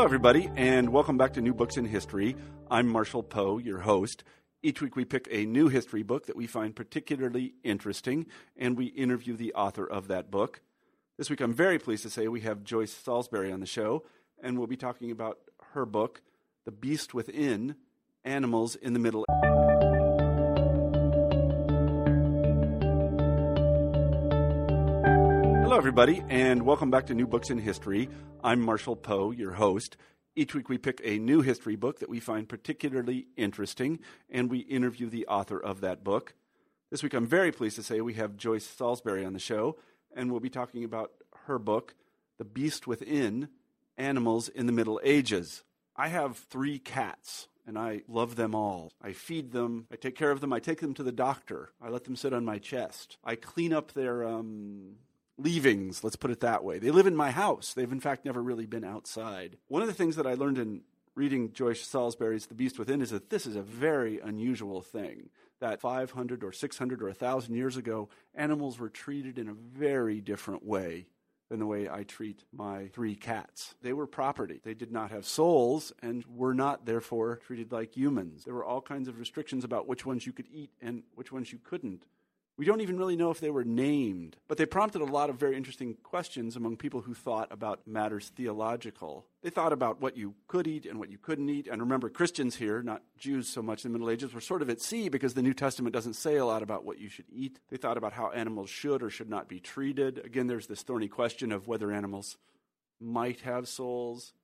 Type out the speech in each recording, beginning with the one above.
Hello, everybody, and welcome back to New Books in History. I'm Marshall Poe, your host. Each week we pick a new history book that we find particularly interesting, and we interview the author of that book. This week I'm very pleased to say we have Joyce Salisbury on the show, and we'll be talking about her book, The Beast Within Animals in the Middle Hello, everybody, and welcome back to New Books in History. I'm Marshall Poe, your host. Each week we pick a new history book that we find particularly interesting, and we interview the author of that book. This week I'm very pleased to say we have Joyce Salisbury on the show, and we'll be talking about her book, The Beast Within Animals in the Middle Ages. I have three cats, and I love them all. I feed them, I take care of them, I take them to the doctor, I let them sit on my chest, I clean up their um, leavings, let's put it that way. They live in my house. They've, in fact, never really been outside. One of the things that I learned in reading Joyce Salisbury's The Beast Within is that this is a very unusual thing. That 500 or 600 or 1,000 years ago, animals were treated in a very different way than the way I treat my three cats. They were property. They did not have souls and were not, therefore, treated like humans. There were all kinds of restrictions about which ones you could eat and which ones you couldn't. We don't even really know if they were named, but they prompted a lot of very interesting questions among people who thought about matters theological. They thought about what you could eat and what you couldn't eat. And remember, Christians here, not Jews so much in the Middle Ages, were sort of at sea because the New Testament doesn't say a lot about what you should eat. They thought about how animals should or should not be treated. Again, there's this thorny question of whether animals might have souls.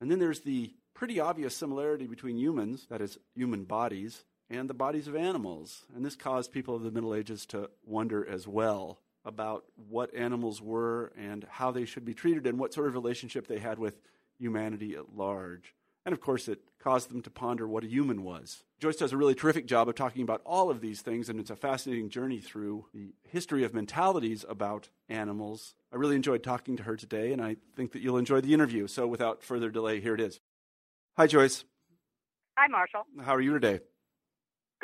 And then there's the pretty obvious similarity between humans, that is, human bodies, and the bodies of animals. And this caused people of the Middle Ages to wonder as well about what animals were and how they should be treated and what sort of relationship they had with humanity at large. And of course, it caused them to ponder what a human was. Joyce does a really terrific job of talking about all of these things, and it's a fascinating journey through the history of mentalities about animals. I really enjoyed talking to her today, and I think that you'll enjoy the interview. So, without further delay, here it is. Hi, Joyce. Hi, Marshall. How are you today?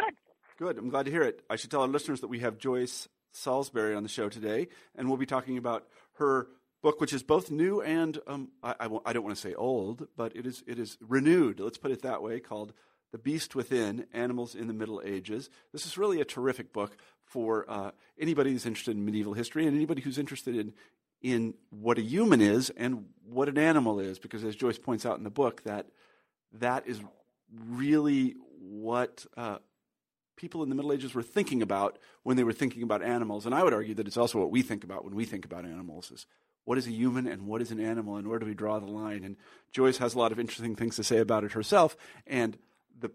Good. Good. I'm glad to hear it. I should tell our listeners that we have Joyce Salisbury on the show today, and we'll be talking about her book, which is both new and um, I, I, I, don't want to say old, but it is it is renewed. Let's put it that way. Called "The Beast Within: Animals in the Middle Ages." This is really a terrific book for uh, anybody who's interested in medieval history and anybody who's interested in in what a human is and what an animal is, because as Joyce points out in the book, that that is really what uh, people in the Middle Ages were thinking about when they were thinking about animals. And I would argue that it's also what we think about when we think about animals is what is a human and what is an animal and where do we draw the line? And Joyce has a lot of interesting things to say about it herself. And the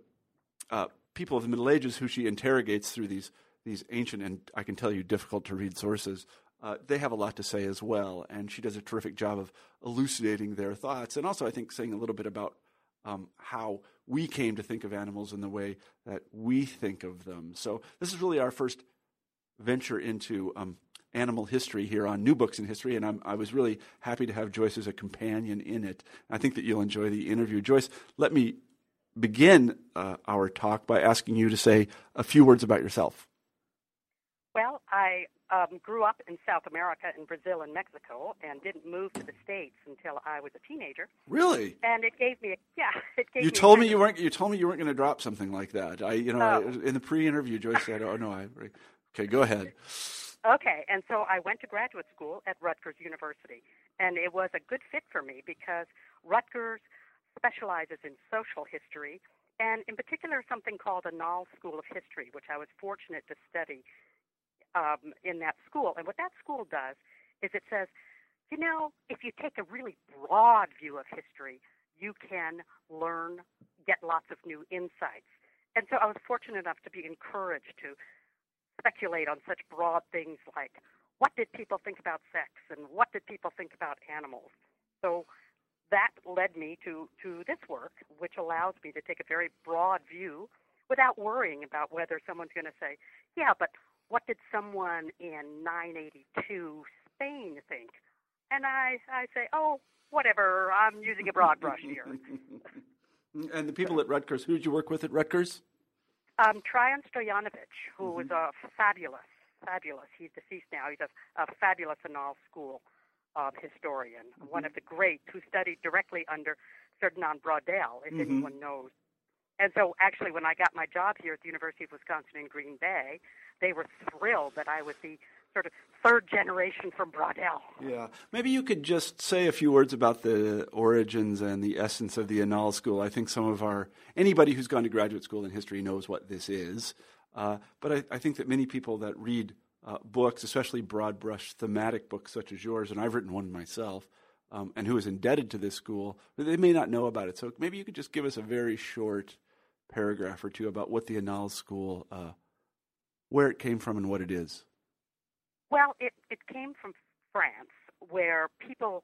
uh, people of the Middle Ages who she interrogates through these, these ancient and I can tell you difficult to read sources, uh, they have a lot to say as well. And she does a terrific job of elucidating their thoughts and also, I think, saying a little bit about um, how we came to think of animals in the way that we think of them. So, this is really our first venture into um, animal history here on New Books in History, and I'm, i was really happy to have Joyce as a companion in it. I think that you'll enjoy the interview. Joyce, let me begin uh, our talk by asking you to say a few words about yourself. Well, I um, grew up in South America, in Brazil and Mexico, and didn't move to the states until I was a teenager. Really? And it gave me, a, yeah, it gave you me. told me you weren't. You told me you weren't going to drop something like that. I, you know, oh. in the pre-interview, Joyce said, "Oh no, I." Okay, go ahead. Okay, and so I went to graduate school at Rutgers University, and it was a good fit for me because Rutgers specializes in social history, and in particular something called Annales School of History, which I was fortunate to study um, in that school. And what that school does is it says, you know, if you take a really broad view of history, you can learn, get lots of new insights. And so I was fortunate enough to be encouraged to speculate on such broad things like what did people think about sex and what did people think about animals. So that led me to, to this work, which allows me to take a very broad view without worrying about whether someone's going to say, yeah, but what did someone in 982 Spain think? And I, I say, oh, whatever, I'm using a broad brush here. and the people at Rutgers, who did you work with at Rutgers? Um, Traian Stoianovich, who mm-hmm. was a fabulous, fabulous, he's deceased now, he's a, a fabulous Annales School uh, historian, mm-hmm. one of the greats who studied directly under Ferdinand Braudel, if mm-hmm. anyone knows. And so, actually, when I got my job here at the University of Wisconsin in Green Bay, they were thrilled that I was the sort of third generation from Braudel. Yeah. Maybe you could just say a few words about the origins and the essence of the Annales School. I think some of our, anybody who's gone to graduate school in history knows what this is. Uh, but I, I, think that many people that read uh, books, especially broad brush thematic books such as yours, and I've written one myself, um, and who is indebted to this school, they may not know about it. So maybe you could just give us a very short paragraph or two about what the Annales School, uh, where it came from, and what it is. Well, it, it came from France, where people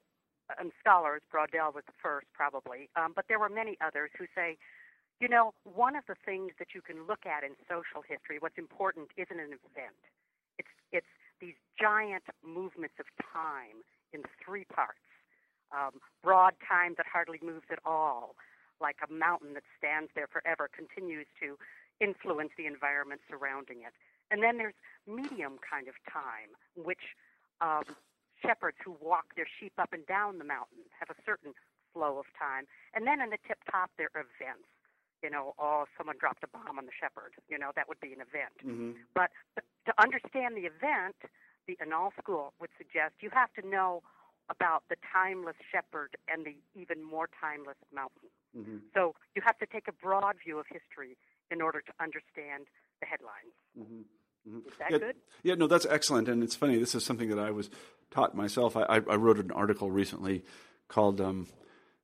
and scholars, Braudel was the first probably, um, but there were many others who say, you know, one of the things that you can look at in social history, what's important isn't an event. It's, it's these giant movements of time in three parts. Um, broad time that hardly moves at all, like a mountain that stands there forever, continues to influence the environment surrounding it. And then there's medium kind of time, which um, shepherds who walk their sheep up and down the mountain have a certain flow of time. And then in the tip top, there are events. You know, oh, someone dropped a bomb on the shepherd. You know, that would be an event. Mm-hmm. But, to understand the event, the Annales School would suggest you have to know about the timeless shepherd and the even more timeless mountain. Mm-hmm. So you have to take a broad view of history in order to understand the headlines. Mm-hmm. Mm-hmm. Is that yeah, good? Yeah, no, that's excellent. And it's funny, this is something that I was taught myself. I, I wrote an article recently called um,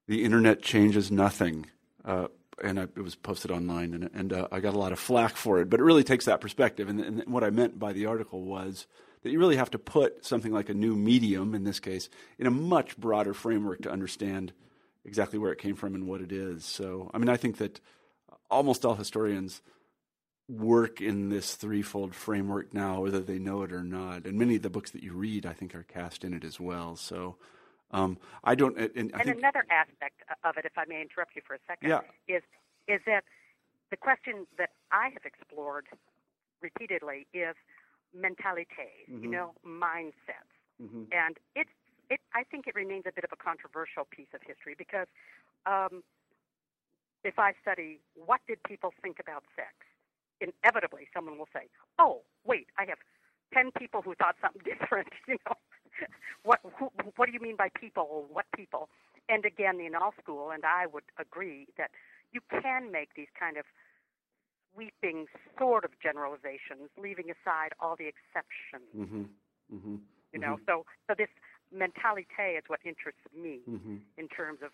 The Internet Changes Nothing. Uh, and I, it was posted online, and, and uh, I got a lot of flack for it. But it really takes that perspective. And, and what I meant by the article was that you really have to put something like a new medium, in this case, in a much broader framework to understand exactly where it came from and what it is. So, I mean, I think that almost all historians work in this threefold framework now, whether they know it or not. And many of the books that you read, I think, are cast in it as well. So, um, I don't. And, and I think, another aspect of it, if I may interrupt you for a second, yeah. is is that the question that I have explored repeatedly is mentalités, mm-hmm. you know, mindsets, mm-hmm. and it's it. I think it remains a bit of a controversial piece of history because um, if I study what did people think about sex, inevitably someone will say, "Oh, wait, I have ten people who thought something different." you know, what who, what do you mean by people? What people? And again, Annales School and I would agree that you can make these kind of sweeping sort of generalizations, leaving aside all the exceptions. Mm-hmm. Mm-hmm. You know, mm-hmm. so so this mentalite is what interests me mm-hmm. in terms of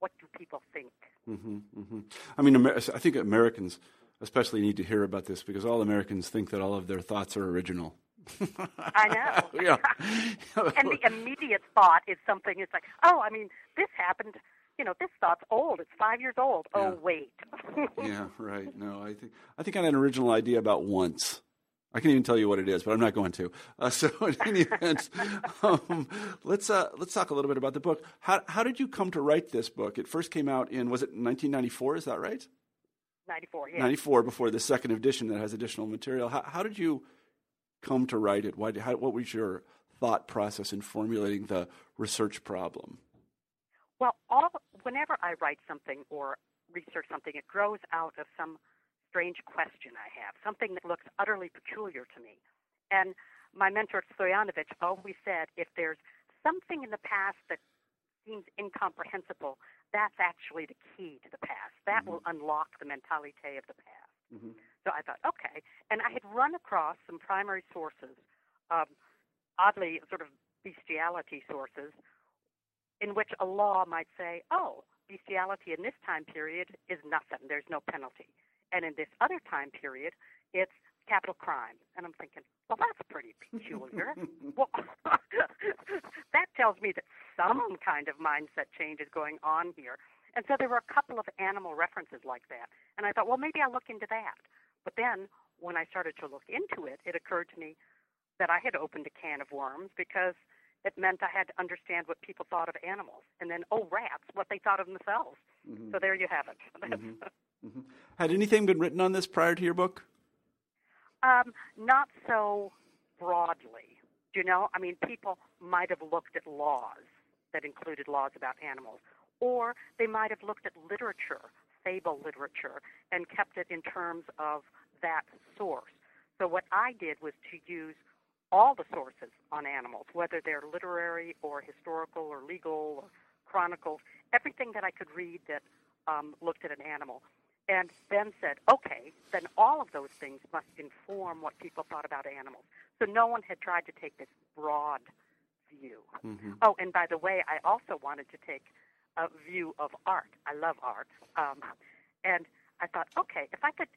what do people think. Mm-hmm. Mm-hmm. I mean, I think Americans especially need to hear about this because all Americans think that all of their thoughts are original. I know. yeah. and the immediate thought is something. It's like, oh, I mean, this happened. You know, this thought's old. It's five years old. Oh, yeah. Oh, wait. yeah, right. No, I think I think I had an original idea about once. I can even tell you what it is, but I'm not going to. Uh, so, in any event, um, let's uh, let's talk a little bit about the book. How how did you come to write this book? It first came out in was it 1994? Is that right? 94, yeah. 94 before the second edition that has additional material. How, how did you come to write it? Why, how, what was your thought process in formulating the research problem? Well, all, whenever I write something or research something, it grows out of some strange question I have, something that looks utterly peculiar to me. And my mentor, Stoianovich, always said if there's something in the past that seems incomprehensible, that's actually the key to the past. That mm-hmm. will unlock the mentalite of the past. Mm-hmm. So I thought, okay. And I had run across some primary sources, um, oddly sort of bestiality sources, in which a law might say, oh, bestiality in this time period is nothing. There's no penalty. And in this other time period, it's capital crime. And I'm thinking, well, that's pretty peculiar. well, that tells me that some kind of mindset change is going on here. And so there were a couple of animal references like that. And I thought, well, maybe I'll look into that. But then when I started to look into it, it occurred to me that I had opened a can of worms because it meant I had to understand what people thought of animals. And then, oh, rats, what they thought of themselves. Mm-hmm. So there you have it. Mm-hmm. Mm-hmm. Had anything been written on this prior to your book? Um, not so broadly. You know, I mean, people might have looked at laws that included laws about animals, or they might have looked at literature, fable literature, and kept it in terms of that source. So what I did was to use all the sources on animals, whether they're literary or historical or legal or chronicles, everything that I could read that um, looked at an animal and then said, okay, then all of those things must inform what people thought about animals. So no one had tried to take this broad view. Mm-hmm. Oh, and by the way, I also wanted to take a view of art. I love art. Um, and I thought, okay, if I could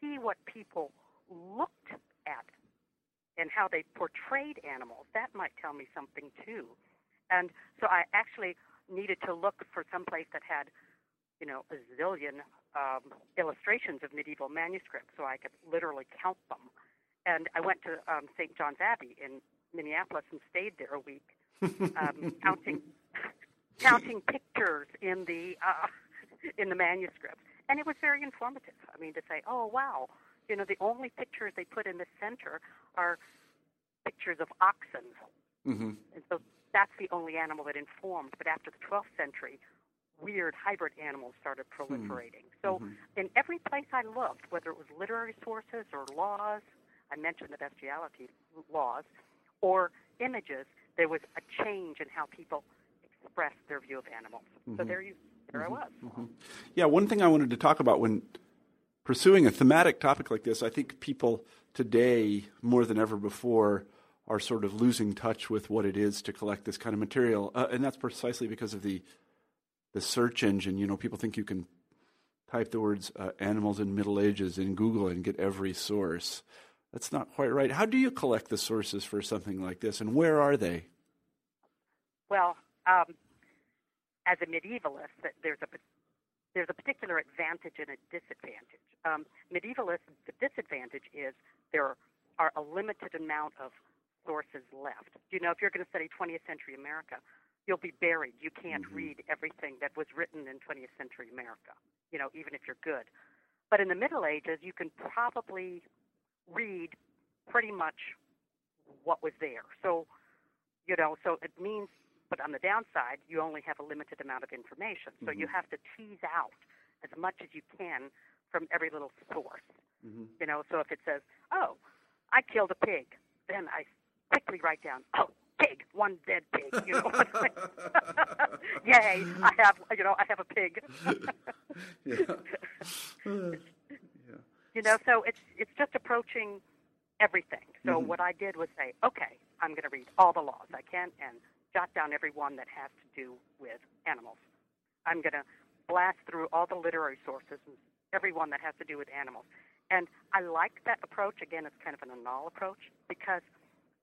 see what people looked at and how they portrayed animals, that might tell me something too. And so I actually needed to look for some place that had, you know, a zillion um, illustrations of medieval manuscripts so I could literally count them. And I went to um, St. John's Abbey in Minneapolis and stayed there a week, um, counting counting pictures in the uh, in the manuscripts, and it was very informative. I mean, to say, oh wow, you know, the only pictures they put in the center are pictures of oxen, mm-hmm. and so that's the only animal that informed. But after the 12th century, weird hybrid animals started hmm. proliferating. Mm-hmm. So in every place I looked, whether it was literary sources or laws, I mentioned the bestiality laws, or images, there was a change in how people expressed their view of animals. Mm-hmm. So there you there mm-hmm. I was. Mm-hmm. Yeah, one thing I wanted to talk about when pursuing a thematic topic like this, I think people today more than ever before are sort of losing touch with what it is to collect this kind of material, uh, and that's precisely because of the the search engine. You know, people think you can type the words uh, "animals in Middle Ages" in Google and get every source. That's not quite right. How do you collect the sources for something like this, and where are they? Well, um, as a medievalist, there's a there's a particular advantage and a disadvantage. Um, medievalist, the disadvantage is there are a limited amount of sources left. You know, if you're going to study 20th century America, you'll be buried. You can't mm-hmm. read everything that was written in 20th century America, you know, even if you're good. But in the Middle Ages, you can probably read pretty much what was there. So, you know, so it means, but on the downside, you only have a limited amount of information. So mm-hmm. you have to tease out as much as you can from every little source. Mm-hmm. You know, so if it says, oh, I killed a pig, then I quickly write down, oh, pig, one dead pig. You know, yay! I have, you know, I have a pig. yeah. yeah. You know, so it's it's just approaching everything. So mm-hmm. what I did was say, okay, I'm going to read all the laws I can and jot down every one that has to do with animals. I'm going to blast through all the literary sources and every one that has to do with animals. And I like that approach. Again, it's kind of an Annales approach because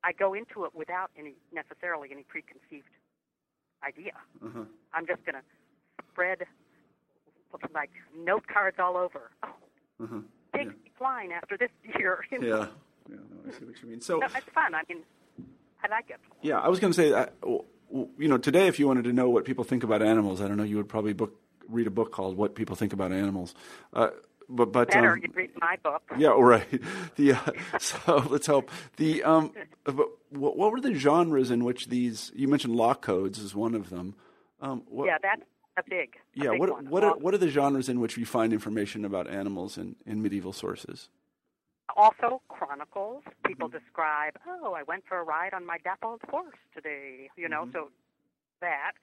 I go into it without any necessarily any preconceived idea. Uh-huh. I'm just going to spread like note cards all over. Oh, uh-huh. big yeah. decline after this year. You know? Yeah, yeah, no, I see what you mean. So no, it's fun. I mean, I like it. Yeah, I was going to say, that, you know, today if you wanted to know what people think about animals, I don't know, you would probably book read a book called "What People Think About Animals." Uh, but but better um, you read my book. Yeah, right. The uh, so let's hope the um. But what, what were the genres in which these? You mentioned law codes is one of them. Um, what, yeah, that's a big. A yeah, big what what are, what are the genres in which we find information about animals in, in medieval sources? Also, chronicles. People mm-hmm. describe, oh, I went for a ride on my dappled horse today. You know, mm-hmm. so that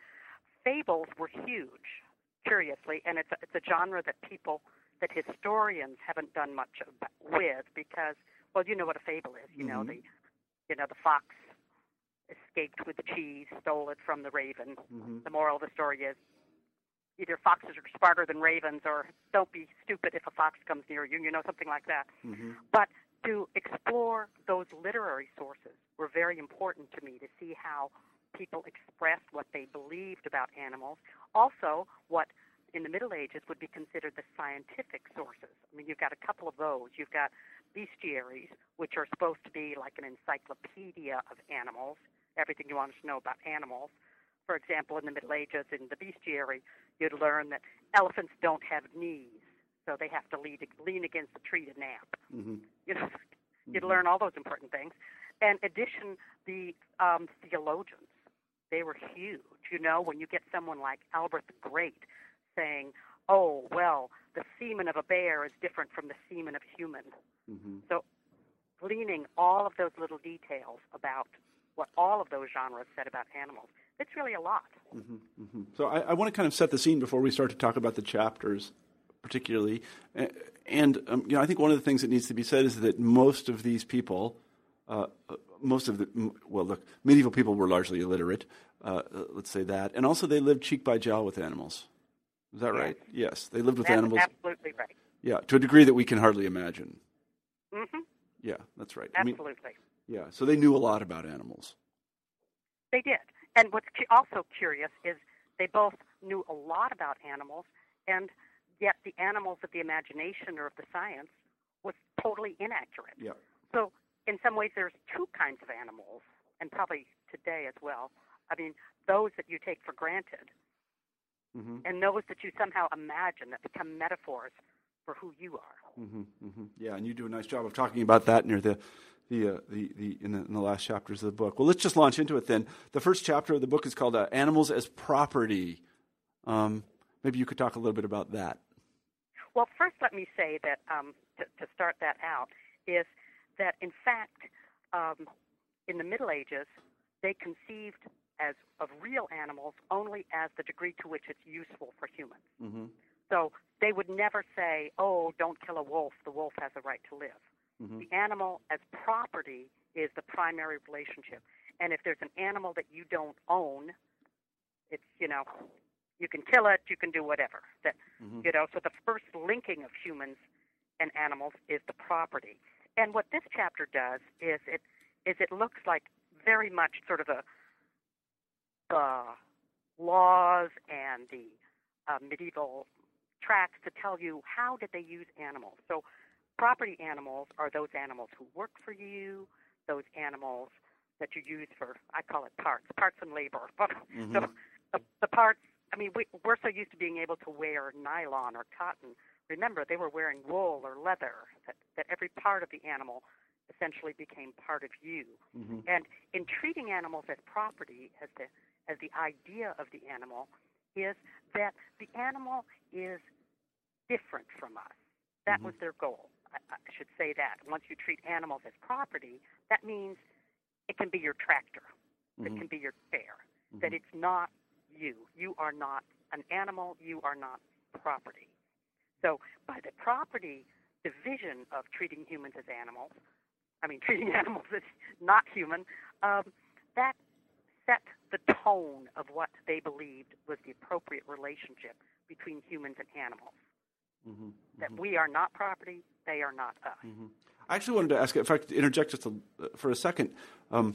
fables were huge. Curiously, and it's a, it's a genre that people that historians haven't done much with because, well, you know what a fable is. You mm-hmm. know the, you know the fox escaped with the cheese, stole it from the raven. Mm-hmm. The moral of the story is either foxes are smarter than ravens, or don't be stupid if a fox comes near you. You know something like that. Mm-hmm. But to explore those literary sources were very important to me to see how people expressed what they believed about animals. Also, what in the Middle Ages would be considered the scientific sources. I mean, you've got a couple of those. You've got bestiaries, which are supposed to be like an encyclopedia of animals, everything you want to know about animals. For example, in the Middle Ages, in the bestiary, you'd learn that elephants don't have knees, so they have to lean, lean against the tree to nap. Mm-hmm. You know, you'd mm-hmm. learn all those important things. And addition, the um, theologians, they were huge. You know, when you get someone like Albert the Great saying, "Oh, well, the semen of a bear is different from the semen of a human," mm-hmm. so gleaning all of those little details about what all of those genres said about animals it's really a lot. Mm-hmm, mm-hmm. So I, I, want to kind of set the scene before we start to talk about the chapters, particularly. And um, you know, I think one of the things that needs to be said is that most of these people, uh, uh most of the well, look, medieval people were largely illiterate. Uh, uh, let's say that, and also they lived cheek by jowl with animals. Is that yes. right? Yes, they lived with that's animals. Absolutely right. Yeah, to a degree that we can hardly imagine. Mm-hmm. Yeah, that's right. Absolutely. I mean, yeah, so they knew a lot about animals. They did. And what's also curious is they both knew a lot about animals, and yet the animals of the imagination or of the science was totally inaccurate. Yeah. So in some ways, there's two kinds of animals, and probably today as well. I mean, those that you take for granted, mm-hmm. and those that you somehow imagine that become metaphors for who you are. Mm-hmm, mm-hmm. Yeah, and you do a nice job of talking about that near the the, uh, the, the, in the, in the last chapters of the book. Well, let's just launch into it then. The first chapter of the book is called uh, Animals as Property. Um, maybe you could talk a little bit about that. Well, first, let me say that um, to, to, start that out is that, in fact, um, in the Middle Ages, they conceived as of real animals only as the degree to which it's useful for humans. Mm-hmm. So they would never say, "Oh, don't kill a wolf. The wolf has a right to live." Mm-hmm. The animal as property is the primary relationship. And if there's an animal that you don't own, it's, you know, you can kill it, you can do whatever. That mm-hmm. you know, so the first linking of humans and animals is the property. And what this chapter does is it is it looks like very much sort of a the laws and the uh, medieval tracts to tell you how did they use animals. So Property animals are those animals who work for you, those animals that you use for, I call it parts, parts and labor. mm-hmm. So the, the parts, I mean, we, we're so used to being able to wear nylon or cotton. Remember, they were wearing wool or leather, that, that every part of the animal essentially became part of you. Mm-hmm. And in treating animals as property, as the, as the idea of the animal, is that the animal is different from us. That mm-hmm. was their goal. I should say that. Once you treat animals as property, that means it can be your tractor, mm-hmm. it can be your chair, mm-hmm. that it's not you. You are not an animal, you are not property. So, by the property division of treating humans as animals, I mean, treating animals as not human, um, that set the tone of what they believed was the appropriate relationship between humans and animals. Mm-hmm, that mm-hmm. we are not property, they are not us. Mm-hmm. I actually wanted to ask, if I could interject just a, for a second. Um,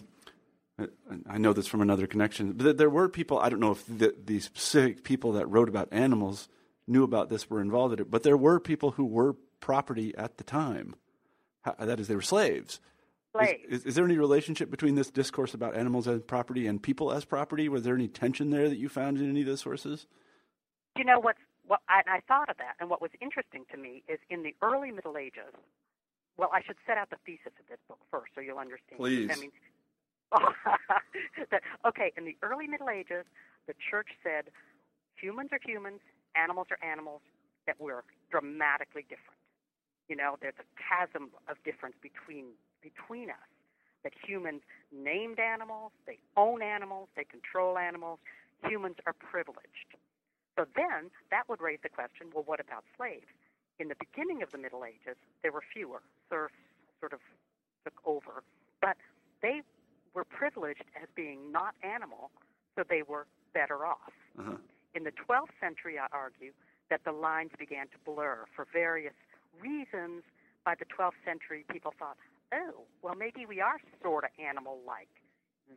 I know this from another connection, but there were people, I don't know if the, the, specific people that wrote about animals knew about this, were involved in it, but there were people who were property at the time. That is, they were slaves. Slaves. Is, is, is, there any relationship between this discourse about animals as property and people as property? Was there any tension there that you found in any of the sources? You know what's what I, I thought of that, and what was interesting to me is in the early Middle Ages. Well, I should set out the thesis of this book first, so you'll understand. Please. I mean, oh, that, okay, in the early Middle Ages, the church said humans are humans, animals are animals, that we're dramatically different. You know, there's a chasm of difference between between us. That humans named animals, they own animals, they control animals. Humans are privileged. So then that would raise the question well, what about slaves? In the beginning of the Middle Ages, there were fewer. Serfs sort of took over. But they were privileged as being not animal, so they were better off. Uh-huh. In the 12th century, I argue that the lines began to blur for various reasons by the 12th century, people thought, oh, well, maybe we are sort of animal like.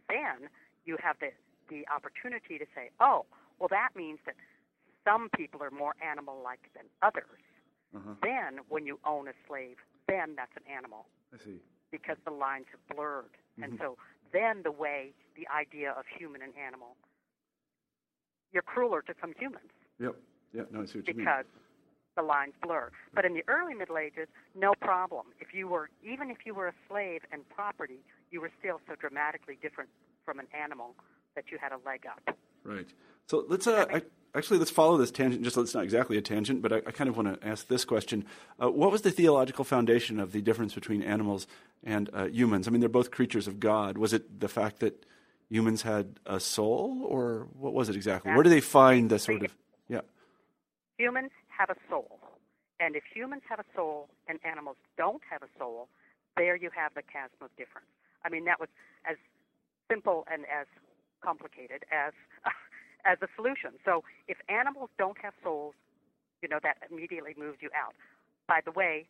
Then you have the, the opportunity to say, oh, well, that means that some people are more animal like than others. Uh-huh. Then, when you own a slave, then that's an animal I see. because the lines have blurred. And Mhm. so then the way the idea of human and animal, you're crueler to some humans Yep. Yeah. No, I see what you mean. because the lines blur. But in the early Middle Ages, no problem. If you were even if you were a slave and property, you were still so dramatically different from an animal that you had a leg up. Right. So let's uh, I, actually let's follow this tangent. Just it's not exactly a tangent, but I, I kind of want to ask this question: uh, What was the theological foundation of the difference between animals and uh, humans? I mean, they're both creatures of God. Was it the fact that humans had a soul, or what was it exactly? Where do they find the sort of yeah? Humans have a soul. And if humans have a soul and animals don't have a soul, there you have the chasm of difference. I mean, that was as simple and as complicated as as a solution. So if animals don't have souls, you know, that immediately moves you out. By the way,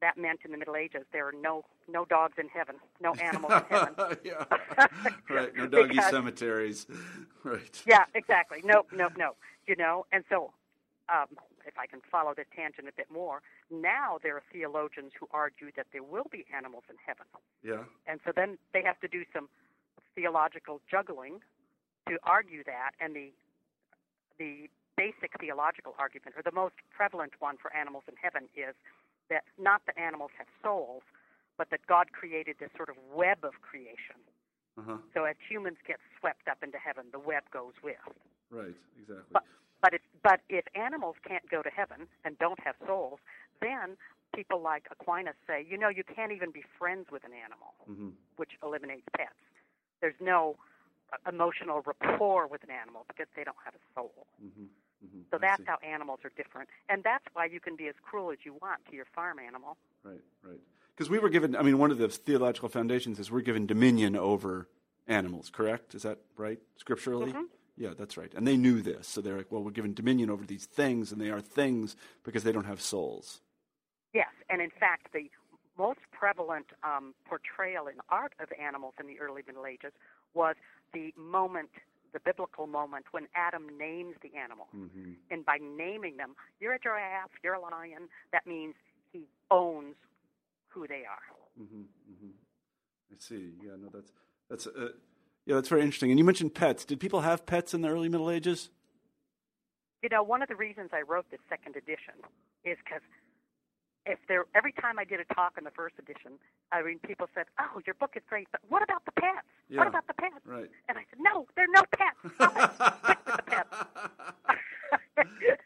that meant in the Middle Ages there are no no dogs in heaven, no animals in heaven. yeah. right. No doggy Because- cemeteries. Right. Yeah, exactly. No, no, no. You know, and so um, if I can follow this tangent a bit more, now there are theologians who argue that there will be animals in heaven, Yeah. and so then they have to do some theological juggling to argue that, and the the basic theological argument, or the most prevalent one for animals in heaven, is that not that animals have souls, but that God created this sort of web of creation. Uh huh. So as humans get swept up into heaven, the web goes with. Right. Exactly. But but if but if animals can't go to heaven and don't have souls, then people like Aquinas say, you know, you can't even be friends with an animal, hmm which eliminates pets. There's no emotional rapport with an animal because they don't have a soul. hmm hmm So that's how animals are different, and that's why you can be as cruel as you want to your farm animal. Right, right. Because we were given, I mean, one of the theological foundations is we're given dominion over animals, correct? Is that right, scripturally? Mhm. Yeah, that's right. And they knew this. So they're like, well, we're given dominion over these things, and they are things because they don't have souls. Yes, and in fact, the most prevalent um, portrayal in art of animals in the early Middle Ages was the moment, the biblical moment, when Adam names the animal. Mm-hmm. And by naming them, you're a giraffe, you're a lion, that means he owns who they are. Mm-hmm. Mm-hmm. I see. Yeah, no, that's, that's, uh, yeah, that's very interesting. And you mentioned pets. Did people have pets in the early Middle Ages? You know, one of the reasons I wrote this second edition is because if there, every time I did a talk in the first edition, I mean, people said, "Oh, your book is great, but what about the pets? Yeah. What about the pets?" Right. And I said, "No, there are no pets. Stop with the pets.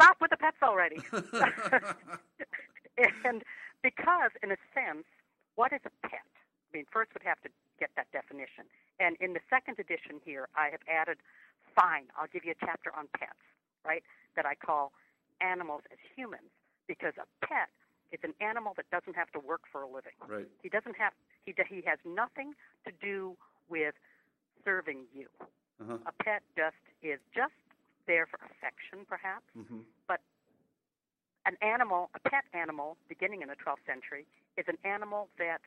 Stop with the pets already." and because, in a sense, what is a pet? I mean, first we'd have to get that definition. And in the second edition here, I have added, fine, I'll give you a chapter on pets, right? That I call animals as humans, because a pet is an animal that doesn't have to work for a living. right. He doesn't have he he has nothing to do with serving you. Uh-huh. A pet just is just there for affection, perhaps. Mm-hmm. But an animal, a pet animal, beginning in the 12th century, is an animal that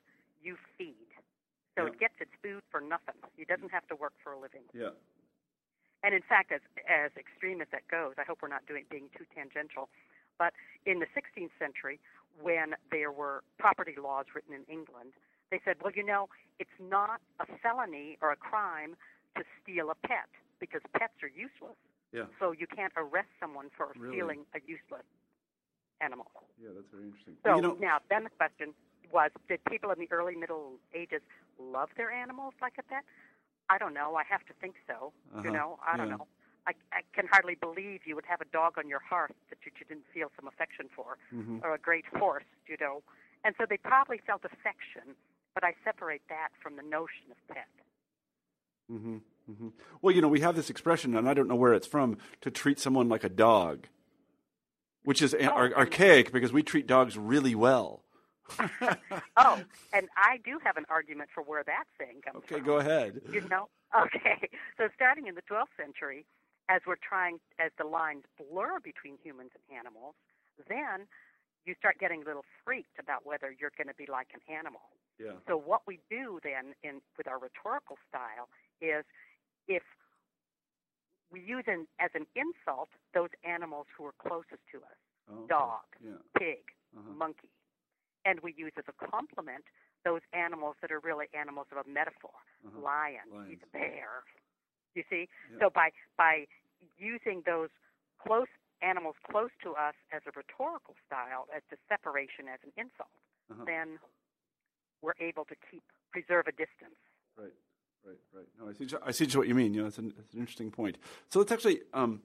you feed. So Yeah. it gets its food for nothing. It doesn't have to work for a living. Yeah. And in fact, as as extreme as that goes, I hope we're not doing being too tangential. But in the 16th century, when there were property laws written in England, they said, well, you know, it's not a felony or a crime to steal a pet because pets are useless. Yeah. So you can't arrest someone for Really? stealing a useless animal. Yeah, that's very interesting. So you know, now, then the question was, did people in the early Middle Ages love their animals like a pet? I don't know. I have to think so. Uh-huh. You know, I don't Yeah. know. I, I can hardly believe you would have a dog on your hearth that you, you didn't feel some affection for, Mhm. or a great horse, you know. And so they probably felt affection, but I separate that from the notion of pet. hmm hmm Well, you know, we have this expression, and I don't know where it's from, to treat someone like a dog, which is Oh, ar- archaic because we treat dogs really well. Oh, and I do have an argument for where that saying comes Okay, from. Okay, go ahead. you know okay so starting in the 12th century as we're trying as the lines blur between humans and animals then you start getting a little freaked about whether you're going to be like an animal. Yeah. So what we do then in with our rhetorical style is if we use an, as an insult those animals who are closest to us, Oh, okay. dog, Yeah. pig, Uh-huh. monkey, and we use as a compliment those animals that are really animals of a metaphor, Uh-huh. lion, Lions. he's a bear. You see, Yeah. so by by using those close animals close to us as a rhetorical style, as the separation as an insult, Uh-huh. then we're able to keep preserve a distance. Right, right, right. No, I see. I see just what you mean. You know, it's an, it's an interesting point. So let's actually. Um,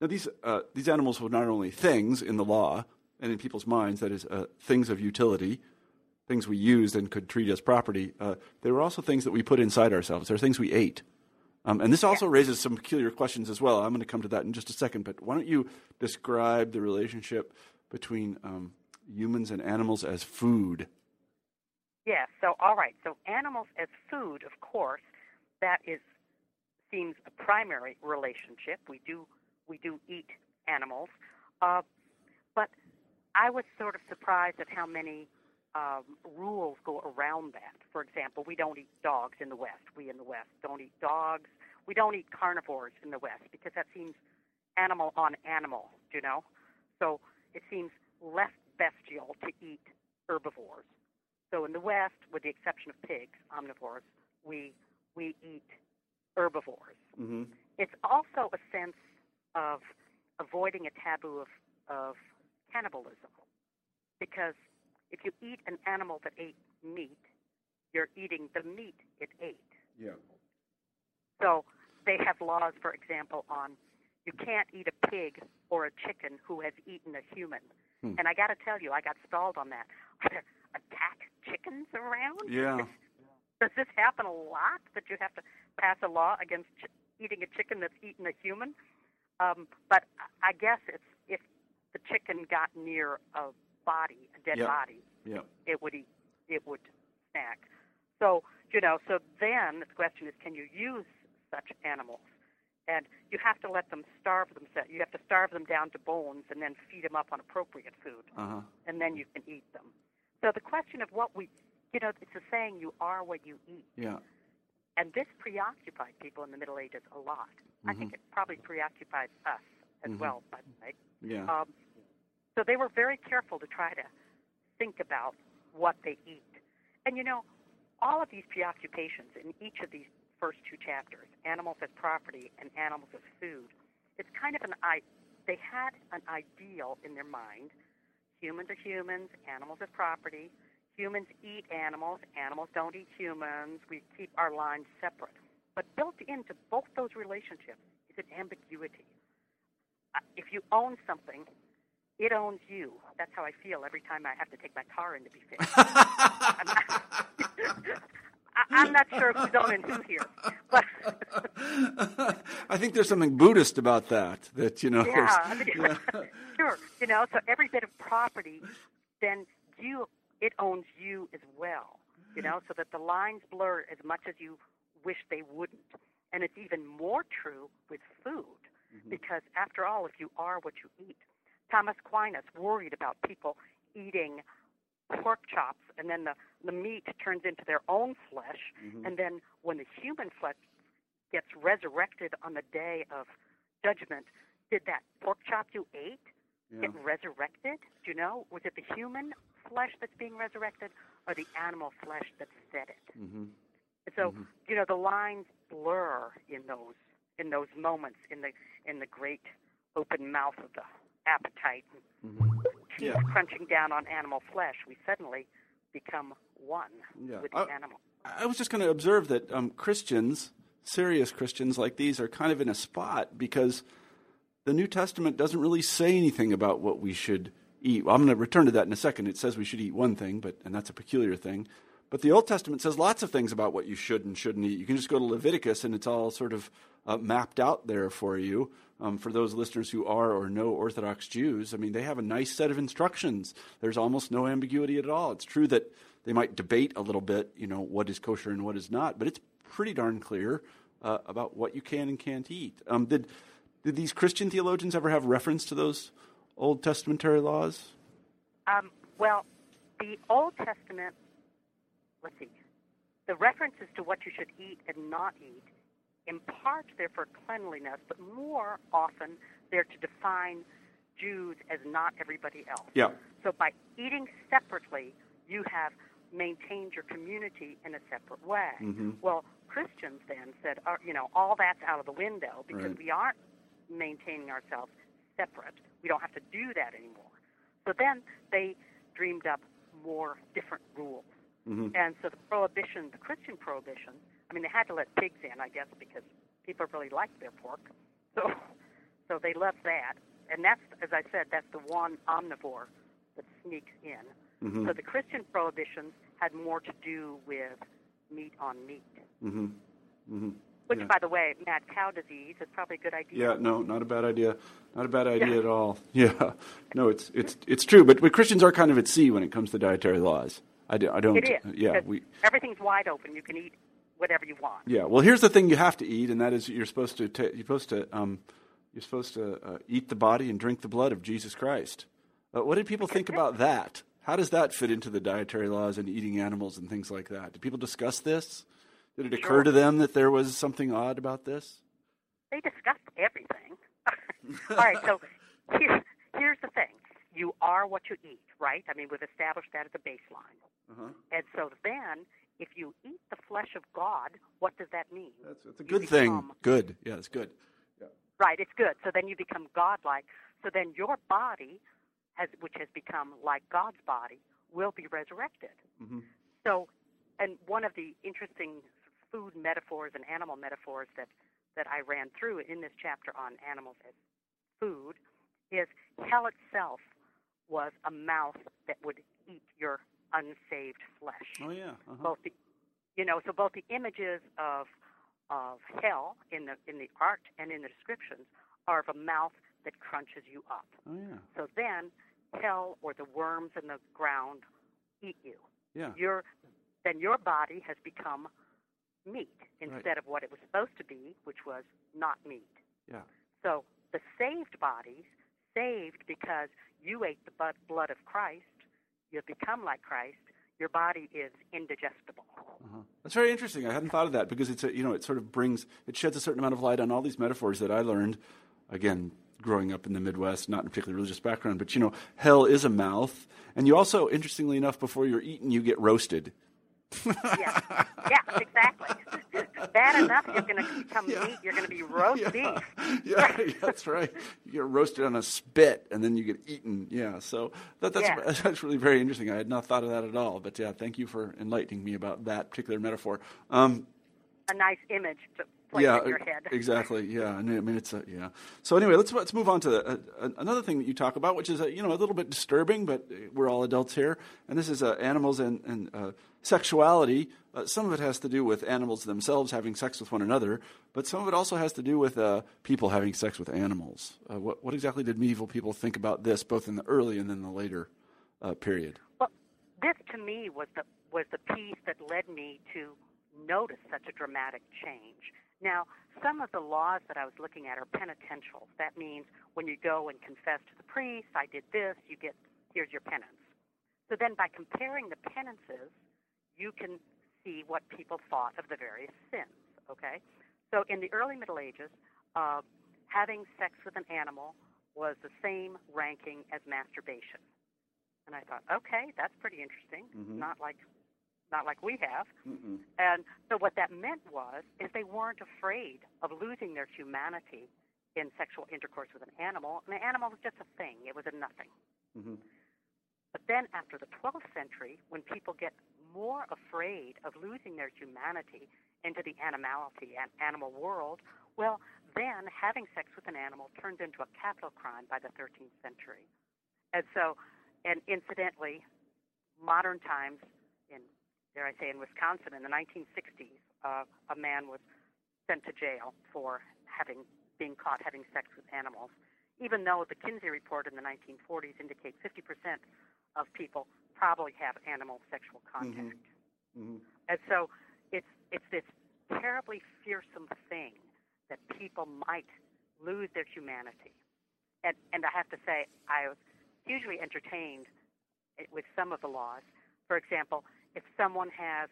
now these uh, these animals were not only things in the law and in people's minds, that is, uh, things of utility, things we used and could treat as property. Uh, they were also things that we put inside ourselves. They're things we ate. Um, and this also raises some peculiar questions as well. I'm going to come to that in just a second. But why don't you describe the relationship between um, humans and animals as food? Yes. So all right. So animals as food, of course, that is seems a primary relationship. We do we do eat animals, uh, but I was sort of surprised at how many um, rules go around that. For example, we don't eat dogs in the West. We in the West don't eat dogs. We don't eat carnivores in the West because that seems animal on animal, you know. So it seems less bestial to eat herbivores. So in the West, with the exception of pigs, omnivores, we we eat herbivores. Mm-hmm. It's also a sense of avoiding a taboo of, of cannibalism. Because if you eat an animal that ate meat, you're eating the meat it ate. Yeah. So they have laws, for example, on you can't eat a pig or a chicken who has eaten a human. Hmm. And I got to tell you, I got stalled on that. Are there attack chickens around? Yeah. Does this happen a lot that you have to pass a law against ch- eating a chicken that's eaten a human? Um, but I I guess it's if the chicken got near a body, a dead Yeah. body, Yeah. it would eat, it would snack. So you know, so then the question is, can you use such animals? And you have to let them starve themselves. You have to starve them down to bones and then feed them up on appropriate food, Uh huh. and then you can eat them. So the question of what we, you know, it's a saying, you are what you eat. Yeah. And this preoccupied people in the Middle Ages a lot. I think it probably preoccupied us as Mhm. well, by the way. Yeah. Um, so they were very careful to try to think about what they eat. And you know, all of these preoccupations in each of these first two chapters, animals as property and animals as food, it's kind of an I. They had an ideal in their mind. Humans are humans, animals as property. Humans eat animals, animals don't eat humans. We keep our lines separate. But built into both those relationships is an ambiguity. Uh, If you own something, it owns you. That's how I feel every time I have to take my car in to be fixed. I'm not, I'm not sure who's owning who here, but I think there's something Buddhist about that. That you know. yeah, yeah. sure. You know, so every bit of property, then you it owns you as well. You know, so that the lines blur as much as you wish they wouldn't, and it's even more true with food mm-hmm. because after all, if you are what you eat, Thomas Aquinas worried about people eating pork chops and then the the meat turns into their own flesh, and then when the human flesh gets resurrected on the day of judgment, did that pork chop you ate Yeah. get resurrected? Do you know? Was it the human flesh that's being resurrected or the animal flesh that fed it? Mhm. And so, you know, the lines blur in those in those moments in the in the great open mouth of the appetite teeth Yeah. crunching down on animal flesh. We suddenly become one Yeah. with the I- animal. I was just going to observe that um, Christians, serious Christians like these, are kind of in a spot because the New Testament doesn't really say anything about what we should eat. Well, I'm going to return to that in a second. It says we should eat one thing, but and that's a peculiar thing. But the Old Testament says lots of things about what you should and shouldn't eat. You can just go to Leviticus, and it's all sort of uh, mapped out there for you. Um, for those listeners who are or know Orthodox Jews, I mean, they have a nice set of instructions. There's almost no ambiguity at all. It's true that they might debate a little bit, you know, what is kosher and what is not, but it's pretty darn clear uh, about what you can and can't eat. Um, did did these Christian theologians ever have reference to those Old Testamentary laws? Um, well, the Old Testament, let's see, the references to what you should eat and not eat, in part they're for cleanliness, but more often they're to define Jews as not everybody else. Yeah. So by eating separately, you have maintained your community in a separate way. Mm-hmm. Well, Christians then said, uh, you know, all that's out of the window because Right. we aren't maintaining ourselves separate. We don't have to do that anymore. So then they dreamed up more different rules. Mm-hmm. And so the prohibition, the Christian prohibition, I mean, they had to let pigs in, I guess, because people really like their pork. So, so they love that. And that's, as I said, that's the one omnivore that sneaks in. Mm-hmm. So the Christian prohibitions had more to do with meat on meat. Mm-hmm. Mm-hmm. Which, Yeah. by the way, mad cow disease is probably a good idea. Yeah, no, not a bad idea. Not a bad idea at all. Yeah, no, it's it's it's true. But, but Christians are kind of at sea when it comes to dietary laws. I, do, I don't. It is. Yeah, we. everything's wide open. You can eat whatever you want. Yeah. Well, here's the thing: you have to eat, and that is you're supposed to ta- you're supposed to um, you're supposed to uh, eat the body and drink the blood of Jesus Christ. Uh, what did people think about that? How does that fit into the dietary laws and eating animals and things like that? Did people discuss this? Did it occur Sure. to them that there was something odd about this? They discussed everything. All right, so here, here's the thing. You are what you eat, right? I mean, we've established that as a baseline. Uh-huh. And so then, if you eat the flesh of God, what does that mean? That's, that's a You good thing. become- Good. Yeah, it's good. Right, it's good. So then you become godlike. So then your body, has, which has become like God's body, will be resurrected. Mm-hmm. So, and one of the interesting food metaphors and animal metaphors that, that I ran through in this chapter on animals as food is hell itself was a mouth that would eat your unsaved flesh. Oh yeah. Uh-huh. Both the, you know, so both the images of of hell in the in the art and in the descriptions are of a mouth that crunches you up. Oh yeah. So then, hell or the worms in the ground eat you. Yeah. Your then your body has become meat instead of what it was supposed to be, which was not meat. Yeah. So the saved bodies, saved because you ate the blood of Christ, you've become like Christ. Your body is indigestible. Uh-huh. That's very interesting. I hadn't thought of that because it's a, you know it sort of brings it sheds a certain amount of light on all these metaphors that I learned again growing up in the Midwest, not in a particularly religious background, but you know hell is a mouth, and you also interestingly enough before you're eaten you get roasted. Yeah, yeah, exactly. Bad enough, you're going to become Yeah. meat. You're going to be roast yeah. beef. yeah, that's right. You get roasted on a spit, and then you get eaten. Yeah, so that, that's Yeah. that's really very interesting. I had not thought of that at all. But yeah, thank you for enlightening me about that particular metaphor. Um, A nice image to place yeah, in your head. exactly. Yeah, I mean it's a, yeah. So anyway, let's let's move on to uh, uh, another thing that you talk about, which is uh, you know a little bit disturbing, but we're all adults here, and this is uh, animals and and uh, sexuality. Uh, some of it has to do with animals themselves having sex with one another, but some of it also has to do with uh, people having sex with animals. Uh, what what exactly did medieval people think about this, both in the early and then the later uh, period? Well, this to me was the was the piece that led me to notice such a dramatic change. Now, some of the laws that I was looking at are penitential. That means when you go and confess to the priest, I did this, you get here's your penance. So then by comparing the penances, you can see what people thought of the various sins, okay? So in the early Middle Ages, uh, having sex with an animal was the same ranking as masturbation. And I thought, okay, that's pretty interesting. Mhm. Not like not like we have. Mm-mm. And so what that meant was is they weren't afraid of losing their humanity in sexual intercourse with an animal. And the animal was just a thing. It was a nothing. Mm-hmm. But then after the 12th century, when people get more afraid of losing their humanity into the animality and animal world, well, then having sex with an animal turns into a capital crime by the 13th century. And so, and incidentally, modern times, in dare I say, in Wisconsin in the 1960s, uh, a man was sent to jail for having being caught having sex with animals, even though the Kinsey report in the 1940s indicates 50% of people probably have animal sexual contact. Mm-hmm. And so it's it's this terribly fearsome thing that people might lose their humanity. And and I have to say I was hugely entertained with some of the laws. For example, if someone has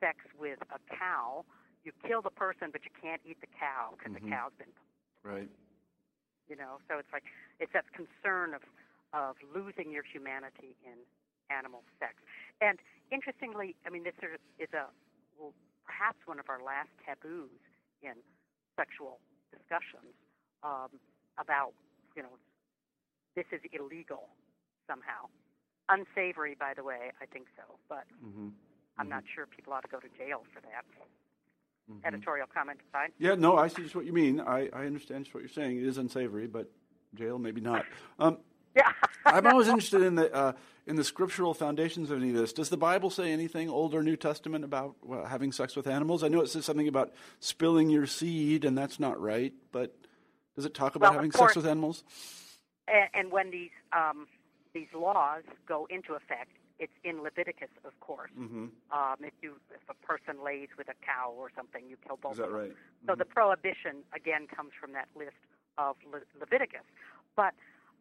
sex with a cow, you kill the person, but you can't eat the cow because Mhm. the cow's been, Right. you know. So it's like it's that concern of of losing your humanity in animal sex. And interestingly, I mean, this is is a well, perhaps one of our last taboos in sexual discussions um, about, you know, this is illegal somehow. Unsavory, by the way, I think so, but Mm-hmm. I'm not sure people ought to go to jail for that. Mhm. Editorial comment aside. Yeah, no, I see just what you mean. I, I understand just what you're saying. It is unsavory, but jail, maybe not. Um, Yeah. I'm always interested in the uh, in the scriptural foundations of any of this. Does the Bible say anything, Old or New Testament, about well, having sex with animals? I know it says something about spilling your seed, and that's not right. But does it talk about Well, having course. sex with animals? and, and when these um, these laws go into effect, it's in Leviticus, of course. Mm-hmm. Um, if you if a person lays with a cow or something, you kill both Is that of them. right? So the prohibition again comes from that list of Le- Leviticus. But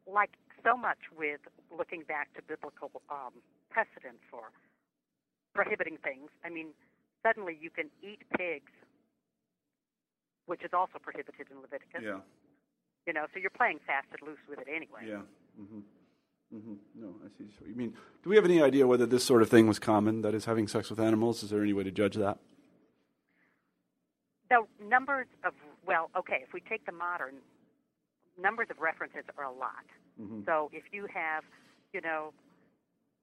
like so much with looking back to biblical um, precedent for prohibiting things, I mean, suddenly you can eat pigs, which is also prohibited in Leviticus. Yeah. You know, so you're playing fast and loose with it anyway. Yeah. Mm-hmm. Mm-hmm. No, I see what you mean. Do we have any idea whether this sort of thing was common? That is, having sex with animals. Is there any way to judge that? The numbers of well, okay, if we take the modern numbers of references are a lot. Mm-hmm. So if you have, you know,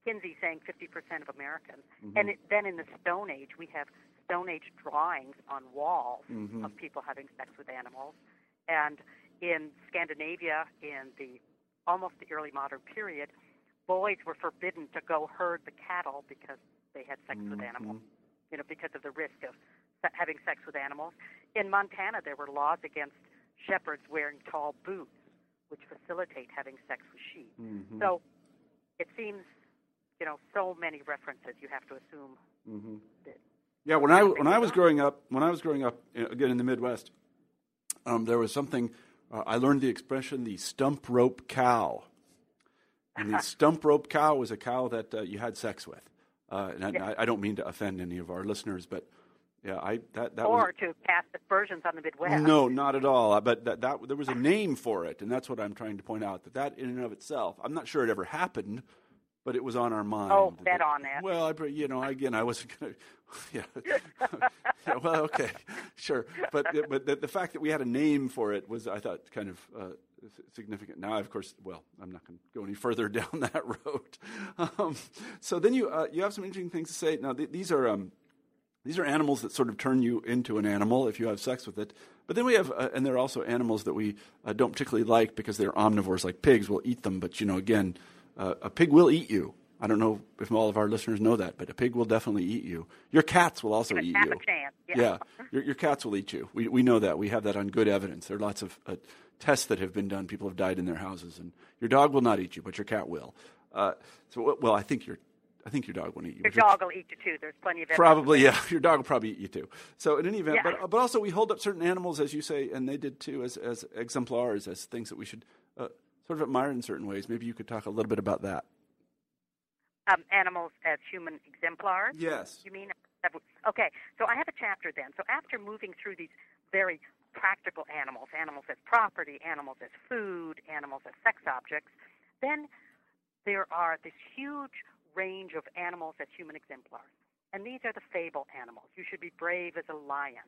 Kinsey saying 50% of Americans, Mm-hmm. and it, then in the Stone Age we have Stone Age drawings on walls Mhm. of people having sex with animals, and in Scandinavia in the almost the early modern period, boys were forbidden to go herd the cattle because they had sex with Mhm. animals. You know, because of the risk of having sex with animals. In Montana, there were laws against shepherds wearing tall boots, which facilitate having sex with sheep. Mm-hmm. So it seems, you know, so many references. You have to assume Mm-hmm. that. Yeah, when I when I was growing up, when I was growing up again in the Midwest, um, there was something. Uh, I learned the expression the stump rope cow, and the stump rope cow was a cow that uh, you had sex with. Uh, and Yeah. I, I don't mean to offend any of our listeners, but yeah, I that that or was to cast aspersions on the Midwest. no, not at all. Uh, But that, that there was a name for it, and that's what I'm trying to point out. That that in and of itself, I'm not sure it ever happened, but it was on our mind. Oh, That- bet on that. Well, I, you know, again, I wasn't going to. Yeah. yeah. Well, okay, sure. But but the, the fact that we had a name for it was, I thought, kind of uh, significant. Now, of course, well, I'm not going to go any further down that road. Um, so then you uh, you have some interesting things to say. Now, th- these are. Um, these are animals that sort of turn you into an animal if you have sex with it. But then we have, uh, and there are also animals that we uh, don't particularly like because they're omnivores, like pigs. We'll eat them, but you know, again, uh, a pig will eat you. I don't know if all of our listeners know that, but a pig will definitely eat you. Your cats will also eat you. Yeah. Yeah, your, your cats will eat you. We, we know that. We have that on good evidence. There are lots of uh, tests that have been done. People have died in their houses, and your dog will not eat you, but your cat will. Uh, so, well, I think your I think your dog won't eat you. Your dog will eat you too. There's plenty of evidence. Probably, yeah. Your dog will probably eat you too. So, in any event, Yeah. but but also we hold up certain animals, as you say, and they did too, as as exemplars, as things that we should uh, sort of admire in certain ways. Maybe you could talk a little bit about that. Um, animals as human exemplars. Yes. You mean? Okay, so I have a chapter then. So after moving through these very practical animals, animals as property, animals as food, animals as sex objects, then there are this huge range of animals as human exemplars. And these are the fable animals. You should be brave as a lion,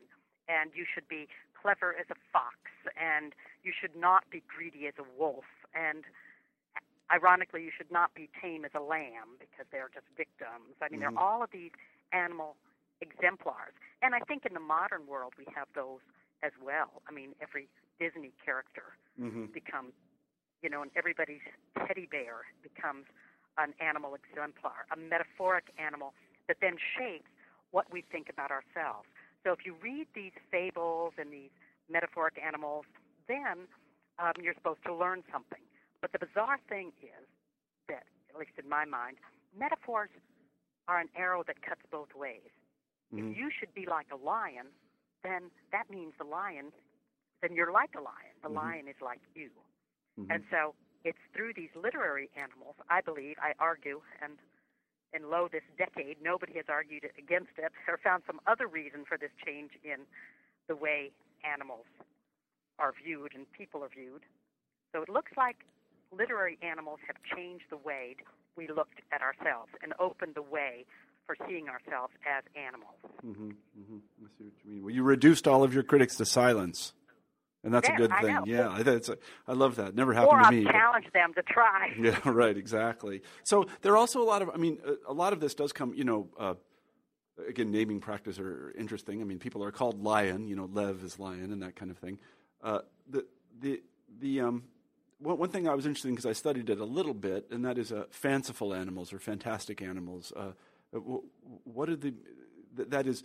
and you should be clever as a fox, and you should not be greedy as a wolf, and ironically, you should not be tame as a lamb because they're just victims. I mean, Mhm. they're all of these animal exemplars. And I think in the modern world we have those as well. I mean, every Disney character Mm-hmm. becomes, you know, and everybody's teddy bear becomes an animal exemplar, a metaphoric animal that then shapes what we think about ourselves. So if you read these fables and these metaphoric animals, then um, you're supposed to learn something. But the bizarre thing is that, at least in my mind, metaphors are an arrow that cuts both ways. Mhm. If you should be like a lion, then that means the lion, then you're like a lion. The Mhm. lion is like you. Mhm. And so it's through these literary animals, I believe, I argue, and in lo this decade, nobody has argued against it or found some other reason for this change in the way animals are viewed and people are viewed. So it looks like literary animals have changed the way we looked at ourselves and opened the way for seeing ourselves as animals. Mm-hmm, mm-hmm. I see what you mean. Well, you reduced all of your critics to silence. And that's there, a good I thing. know. Yeah, I, that's a, I love that. Never happened or to I'll me. but- challenge them to try. Yeah, right, exactly. So there are also a lot of, I mean, a, a lot of this does come, you know, uh, again, naming practice are interesting. I mean, people are called lion, you know, Lev is lion and that kind of thing. Uh, the, the, the, um, one, one thing I was interested in because I studied it a little bit, and that is uh, fanciful animals or fantastic animals. Uh, what are the, th- that is,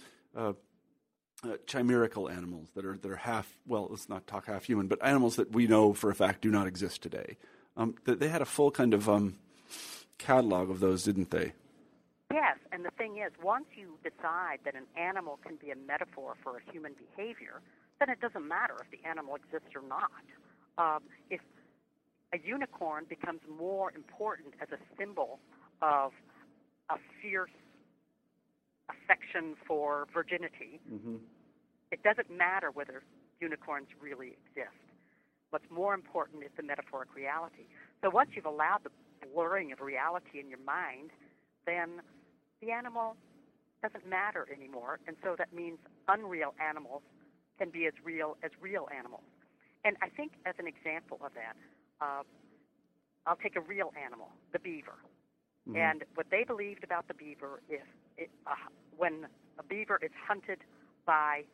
uh, chimerical animals that are that are half well let's not talk half human but animals that we know for a fact do not exist today um, th- they had a full kind of um, catalog of those didn't they Yes, and the thing is, once you decide that an animal can be a metaphor for a human behavior, then it doesn't matter if the animal exists or not. Um, if a unicorn becomes more important as a symbol of a fierce affection for virginity, mm-hmm. it doesn't matter whether unicorns really exist. What's more important is the metaphoric reality. So once you've allowed the blurring of reality in your mind, then the animal doesn't matter anymore. And so that means unreal animals can be as real as real animals. And I think, as an example of that, uh, I'll take a real animal, the beaver. Mhm. And what they believed about the beaver is it, uh, when a beaver is hunted by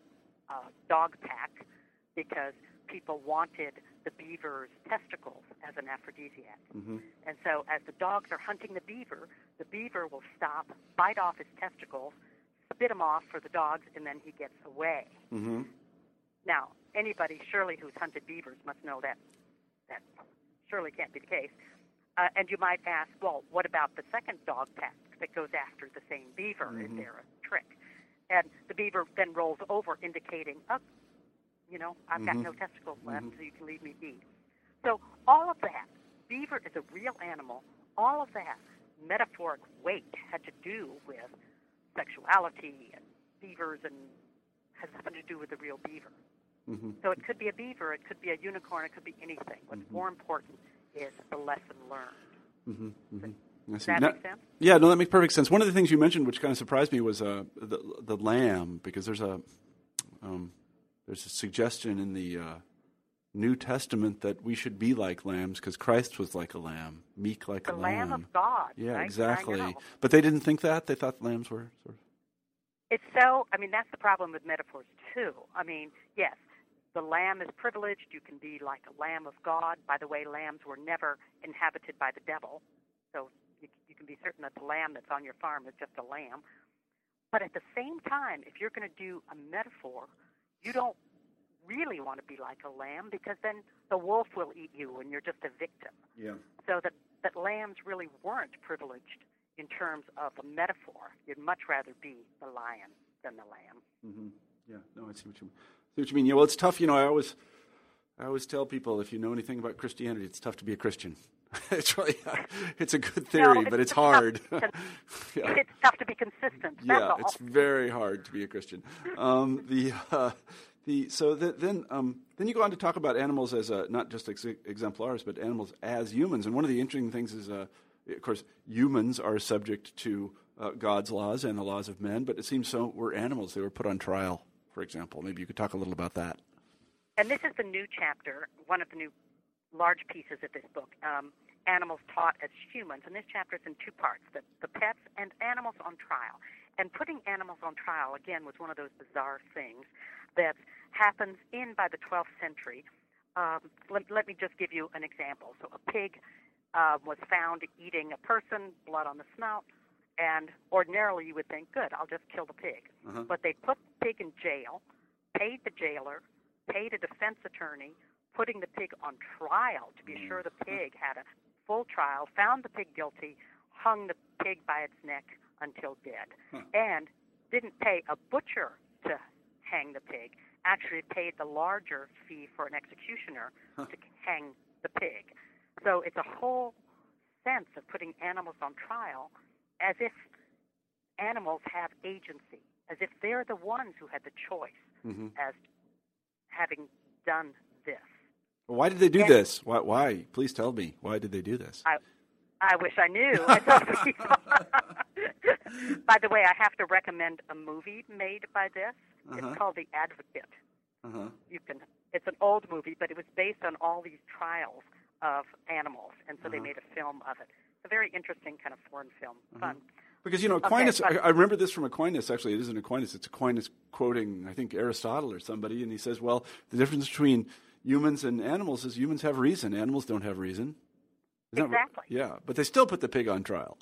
a dog pack because people wanted the beaver's testicles as an aphrodisiac. Mm-hmm. And so, as the dogs are hunting the beaver, the beaver will stop, bite off his testicles, spit them off for the dogs, and then he gets away. Mm-hmm. Now, anybody surely who's hunted beavers must know that that surely can't be the case. Uh, and you might ask, well, what about the second dog pack that goes after the same beaver? Is Mhm. there a trick? And the beaver then rolls over, indicating, oh, you know, I've got Mhm. no testicles left, Mhm. so you can leave me be. So all of that, beaver is a real animal. All of that metaphoric weight had to do with sexuality and beavers and has nothing to do with the real beaver. Mm-hmm. So it could be a beaver, it could be a unicorn, it could be anything. What's Mhm. more important is the lesson learned. Mm-hmm. Does that Now- make sense? Yeah, no, that makes perfect sense. One of the things you mentioned, which kind of surprised me, was uh, the the lamb, because there's a um, there's a suggestion in the uh, New Testament that we should be like lambs, because Christ was like a lamb, meek like The a Lamb The lamb. of God. yeah, right? Exactly. But they didn't think that. They thought lambs were sort of. It's so, I mean, that's the problem with metaphors, too. I mean, yes, the lamb is privileged. You can be like a lamb of God. By the way, lambs were never inhabited by the devil. So can be certain that the lamb that's on your farm is just a lamb. But at the same time, if you're going to do a metaphor, you don't really want to be like a lamb because then the wolf will eat you and you're just a victim. Yeah. So that, that lambs really weren't privileged in terms of a metaphor. You'd much rather be the lion than the lamb. Mm-hmm. Yeah. No, I see what you mean. see what you mean. Yeah. Well, it's tough. You know, I always I always tell people if you know anything about Christianity, it's tough to be a Christian. it's really it's a good theory, it's but it's hard. yeah. It's tough to be consistent. Yeah, all. it's very hard to be a Christian. Um, the uh, the so th- then um, then you go on to talk about animals as uh, not just ex- exemplars, but animals as humans. And one of the interesting things is, uh, of course, humans are subject to uh, God's laws and the laws of men. But it seems so we're animals; they were put on trial. For example, maybe you could talk a little about that. And this is the new chapter, one of the new large pieces of this book, um, Animals Taught as Humans. And this chapter is in two parts the, the pets and animals on trial. And putting animals on trial, again, was one of those bizarre things that happens in by the 12th century. Um, let, let me just give you an example. So, a pig uh, was found eating a person, blood on the snout, and ordinarily you would think, good, I'll just kill the pig. Uh-huh. But they put the pig in jail, paid the jailer, paid a defense attorney, putting the pig on trial to be Mm. sure the pig had a full trial, found the pig guilty, hung the pig by its neck until dead, Huh. and didn't pay a butcher to hang the pig. Actually, paid the larger fee for an executioner Huh. to hang the pig. So it's a whole sense of putting animals on trial as if animals have agency, as if they're the ones who had the choice Mm-hmm. as having done this. Why did they do And- this? Why, why? Please tell me. Why did they do this? I, I wish I knew. I tell people. by the way, I have to recommend a movie made by this. Uh-huh. It's called The Advocate. Uh-huh. You can. It's an old movie, but it was based on all these trials of animals, and so they Uh-huh. made a film of it. It's a very interesting kind of foreign film. Fun. Because, you know, Okay, Aquinas, but- I, I remember this from Aquinas, actually. It isn't Aquinas, it's Aquinas quoting, I think, Aristotle or somebody, and he says, well, the difference between humans and animals is humans have reason, animals don't have reason. Isn't? Exactly. yeah, but they still put the pig on trial.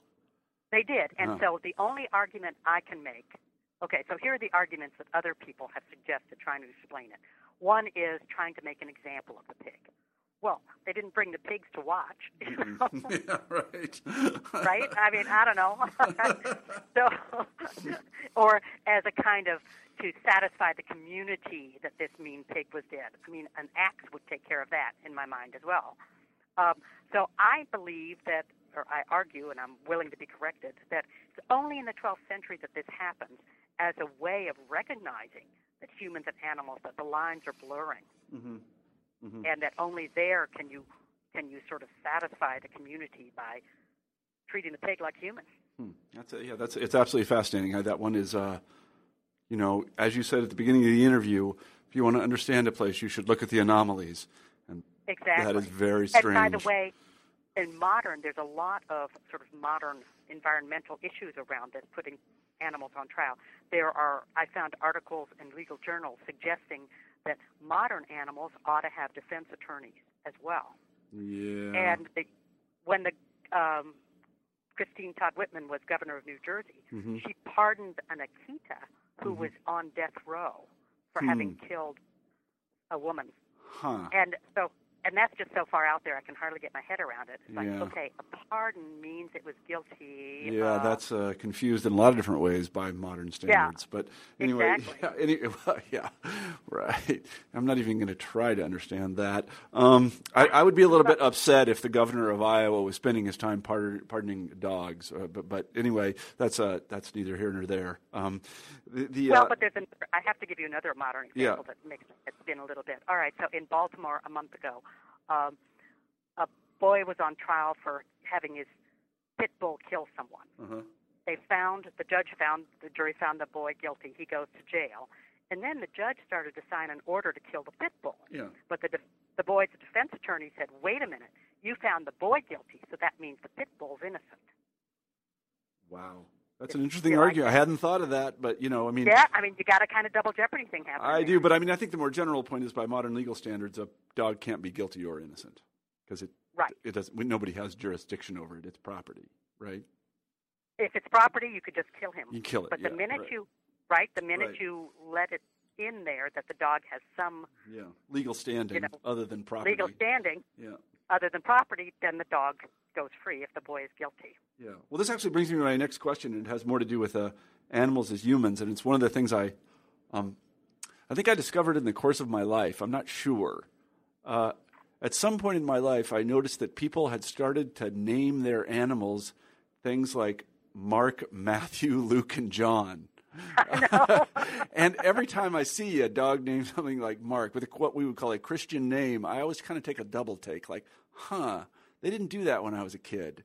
They did. And so the only argument I can make okay, so here are the arguments that other people have suggested trying to explain it. One is trying to make an example of the pig. Well, they didn't bring the pigs to watch. you know? yeah, right. right? I mean, I don't know. so, or as a kind of to satisfy the community that this mean pig was dead. I mean, an axe would take care of that in my mind as well. Um, so I believe that, or I argue, and I'm willing to be corrected, that it's only in the 12th century that this happens as a way of recognizing that humans and animals, that the lines are blurring, Mhm. Mhm. and that only there can you can you sort of satisfy the community by treating the pig like humans. Hmm. That's a, yeah, that's it's absolutely fascinating. That one is, uh, you know, as you said at the beginning of the interview, if you want to understand a place, you should look at the anomalies, and Exactly. that is very strange. And by the way, in modern, there's a lot of sort of modern environmental issues around this, putting animals on trial. There are, I found articles in legal journals suggesting that modern animals ought to have defense attorneys as well. yeah, And the, when the um, Christine Todd Whitman was governor of New Jersey, Mhm. she pardoned an Akita who Mhm. was on death row for Hmm. having killed a woman. huh? And so, and that's just so far out there, I can hardly get my head around it. It's like, Yeah. okay, a pardon means it was guilty. Yeah, uh, that's uh, confused in a lot of different ways by modern standards. Yeah, But anyway, exactly. yeah, any, yeah, right. I'm not even going to try to understand that. Um, I, I would be a little bit upset if the governor of Iowa was spending his time pardon, pardoning dogs. Uh, but, but anyway, that's uh, that's neither here nor there. Um, the, the, Well, uh, but there's an, I have to give you another modern Yeah. example that makes it spin a little bit. All right, so in Baltimore a month ago, um, a boy was on trial for having his pit bull kill someone. uh-huh. They found, the judge found, the jury found the boy guilty. He goes to jail. And then the judge started to sign an order to kill the pit bull. yeah. But the, def- the boy's defense attorney said, wait a minute, you found the boy guilty, so that means the pit bull's innocent. Wow, that's an interesting argument. I hadn't thought of that, but you know, I mean, Yeah, I mean, you got a kind of double jeopardy thing happening. I do, but I mean, I think the more general point is by modern legal standards, a dog can't be guilty or innocent because it Right. it doesn't. Nobody has jurisdiction over it. It's property, right? If it's property, you could just kill him. You kill it. But the yeah, minute right. you, right, the minute Right. you let it in there that the dog has some yeah legal standing you know, other than property. legal standing yeah, other than property, then the dog goes free if the boy is guilty. yeah. Well, this actually brings me to my next question, and it has more to do with uh, animals as humans, and it's one of the things I, um, I think I discovered in the course of my life. I'm not sure. Uh, at some point in my life, I noticed that people had started to name their animals things like Mark, Matthew, Luke, and John. and every time I see a dog named something like Mark with a, what we would call a Christian name, I always kind of take a double take, like, "Huh, they didn't do that when I was a kid."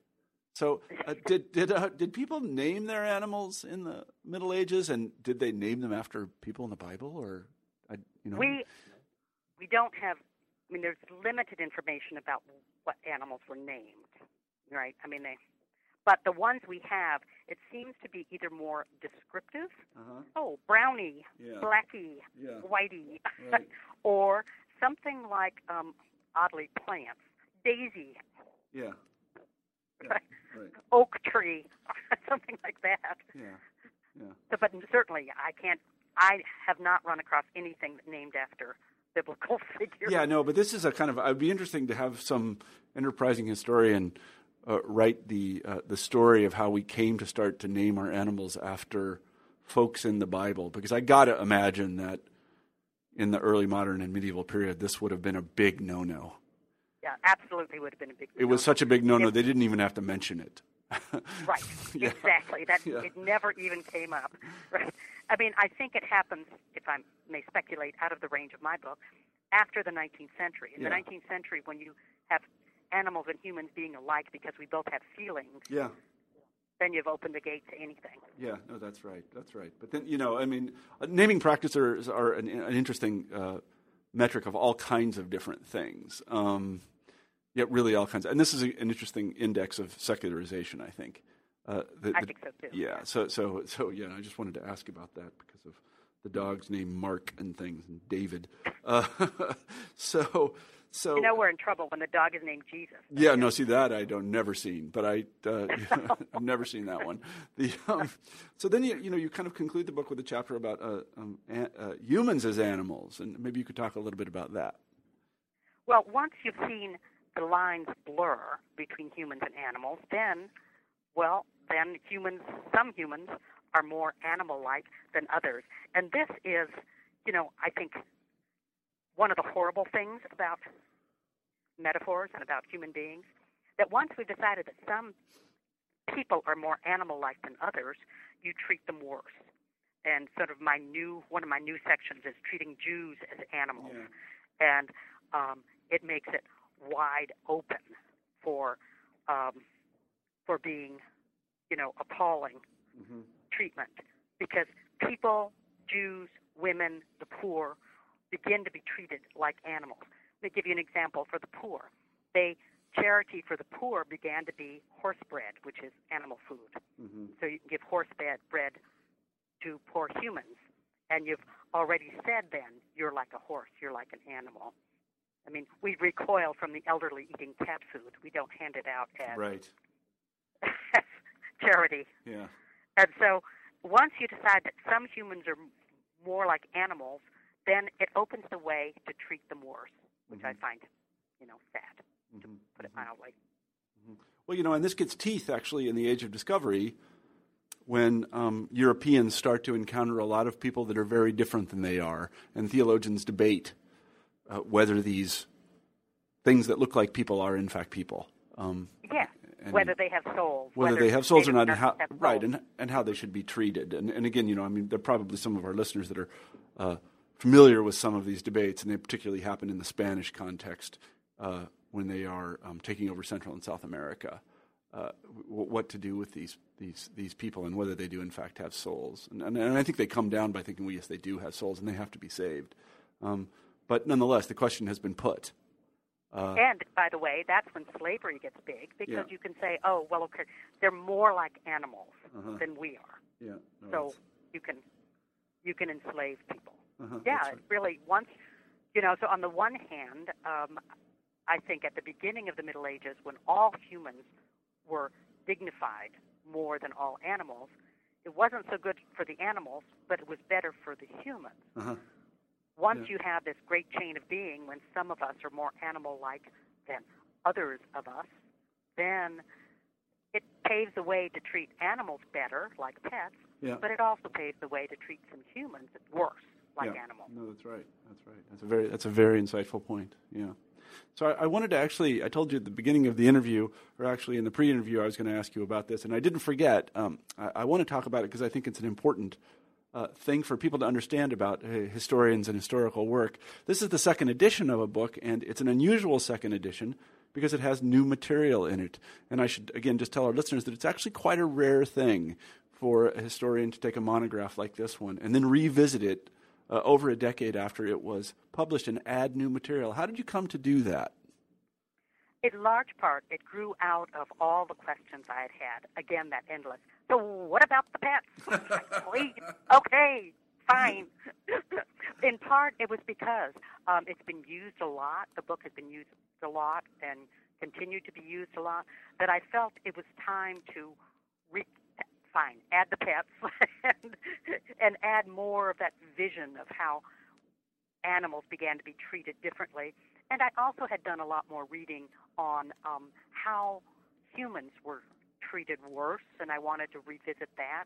So, uh, did did uh, did people name their animals in the Middle Ages, and did they name them after people in the Bible, or I, you know? We we don't have. I mean, there's limited information about what animals were named, right? I mean, they. But the ones we have, it seems to be either more descriptive. uh-huh. Oh, brownie, Yeah. blackie, Yeah. whitey, Right. or something like um, oddly plants, daisy, Yeah. Yeah. Right. Right. oak tree, something like that. Yeah. Yeah. So, but certainly, I can't. I have not run across anything named after biblical figures. Yeah, no, but this is a kind of. It'd be interesting to have some enterprising historian uh, write the uh, the story of how we came to start to name our animals after folks in the Bible, because I got to imagine that in the early modern and medieval period, this would have been a big no-no. Yeah, absolutely would have been a big. It was such a big no-no; they didn't even have to mention it. right. Yeah. Exactly. That Yeah. it never even came up. Right. I mean, I think it happens, if I may speculate, out of the range of my book, after the 19th century. In Yeah. the 19th century, when you have animals and humans being alike because we both have feelings, Yeah. then you've opened the gate to anything. Yeah, no, that's right. That's right. But then, you know, I mean, uh, naming practices are, are an, an interesting uh, metric of all kinds of different things. Um, yeah, really all kinds. and this is a, an interesting index of secularization, I think. Uh, the, I the- think so too. Yeah. So, so, so, yeah. I just wanted to ask about that because of the dogs named Mark and things and David. Uh, so, so You know we're in trouble when the dog is named Jesus. yeah, no, see that I don't never seen, but I uh, I've never seen that one. The um, so then you you know you kind of conclude the book with a chapter about uh, um, uh, humans as animals, and maybe you could talk a little bit about that. Well, once you've seen the lines blur between humans and animals, then, well, then humans, some humans are more animal-like than others. And this is, you know, I think one of the horrible things about metaphors and about human beings, that once we've decided that some people are more animal-like than others, you treat them worse. And sort of my new, one of my new sections is treating Jews as animals and um, it makes it wide open for um, for being, you know, appalling treatment because people, Jews, women, the poor, begin to be treated like animals. Let me give you an example for the poor. They charity for the poor began to be horse bread, which is animal food. So you can give horse bread bread to poor humans, and you've already said then you're like a horse, you're like an animal. I mean, we recoil from the elderly eating cat food. We don't hand it out as, Right. as charity. Yeah. And so once you decide that some humans are more like animals, then it opens the way to treat them worse, which I mm-hmm. find, you know, sad, to mm-hmm. put it mm-hmm. mildly. Well, you know, and this gets teeth actually in the age of discovery when um, Europeans start to encounter a lot of people that are very different than they are, and theologians debate uh, whether these things that look like people are in fact people. Um, Yeah. Whether they have souls. whether, they have souls or not, and how right, and and how they should be treated. And and again, you know, I mean, there are probably some of our listeners that are uh, familiar with some of these debates, and they particularly happen in the Spanish context uh, when they are um, taking over Central and South America. Uh, w- what to do with these these these people, and whether they do in fact have souls. And, and, and I think they come down by thinking, well, yes, they do have souls, and they have to be saved. Um, but nonetheless, the question has been put. Uh, And by the way, that's when slavery gets big because Yeah. you can say, "Oh, well, okay, they're more like animals Uh-huh. than we are." yeah. no, so that's- you can you can enslave people. uh-huh, yeah, right. really once you know. So on the one hand, um, I think at the beginning of the Middle Ages, when all humans were dignified more than all animals, it wasn't so good for the animals, but it was better for the humans. Uh-huh. Once Yeah. you have this great chain of being, when some of us are more animal-like than others of us, then it paves the way to treat animals better, like pets, Yeah. but it also paves the way to treat some humans worse, like yeah. animals. No, that's right. That's right. That's a very that's a very insightful point. Yeah. So I, I wanted to actually I told you at the beginning of the interview, or actually in the pre-interview, I was going to ask you about this, and I didn't forget. Um, I, I want to talk about it because I think it's an important. Uh, thing for people to understand about uh, historians and historical work. This is the second edition of a book, and it's an unusual second edition because it has new material in it. And I should, again, just tell our listeners that it's actually quite a rare thing for a historian to take a monograph like this one and then revisit it uh, over a decade after it was published and add new material. How did you come to do that? In large part, it grew out of all the questions I had had. Again, that endless. So, what about the pets? Please. Okay, fine. In part, it was because um, it's been used a lot. The book has been used a lot and continued to be used a lot. That I felt it was time to re- fine add the pets and, and add more of that vision of how animals began to be treated differently. And I also had done a lot more reading on um, how humans were treated worse, and I wanted to revisit that.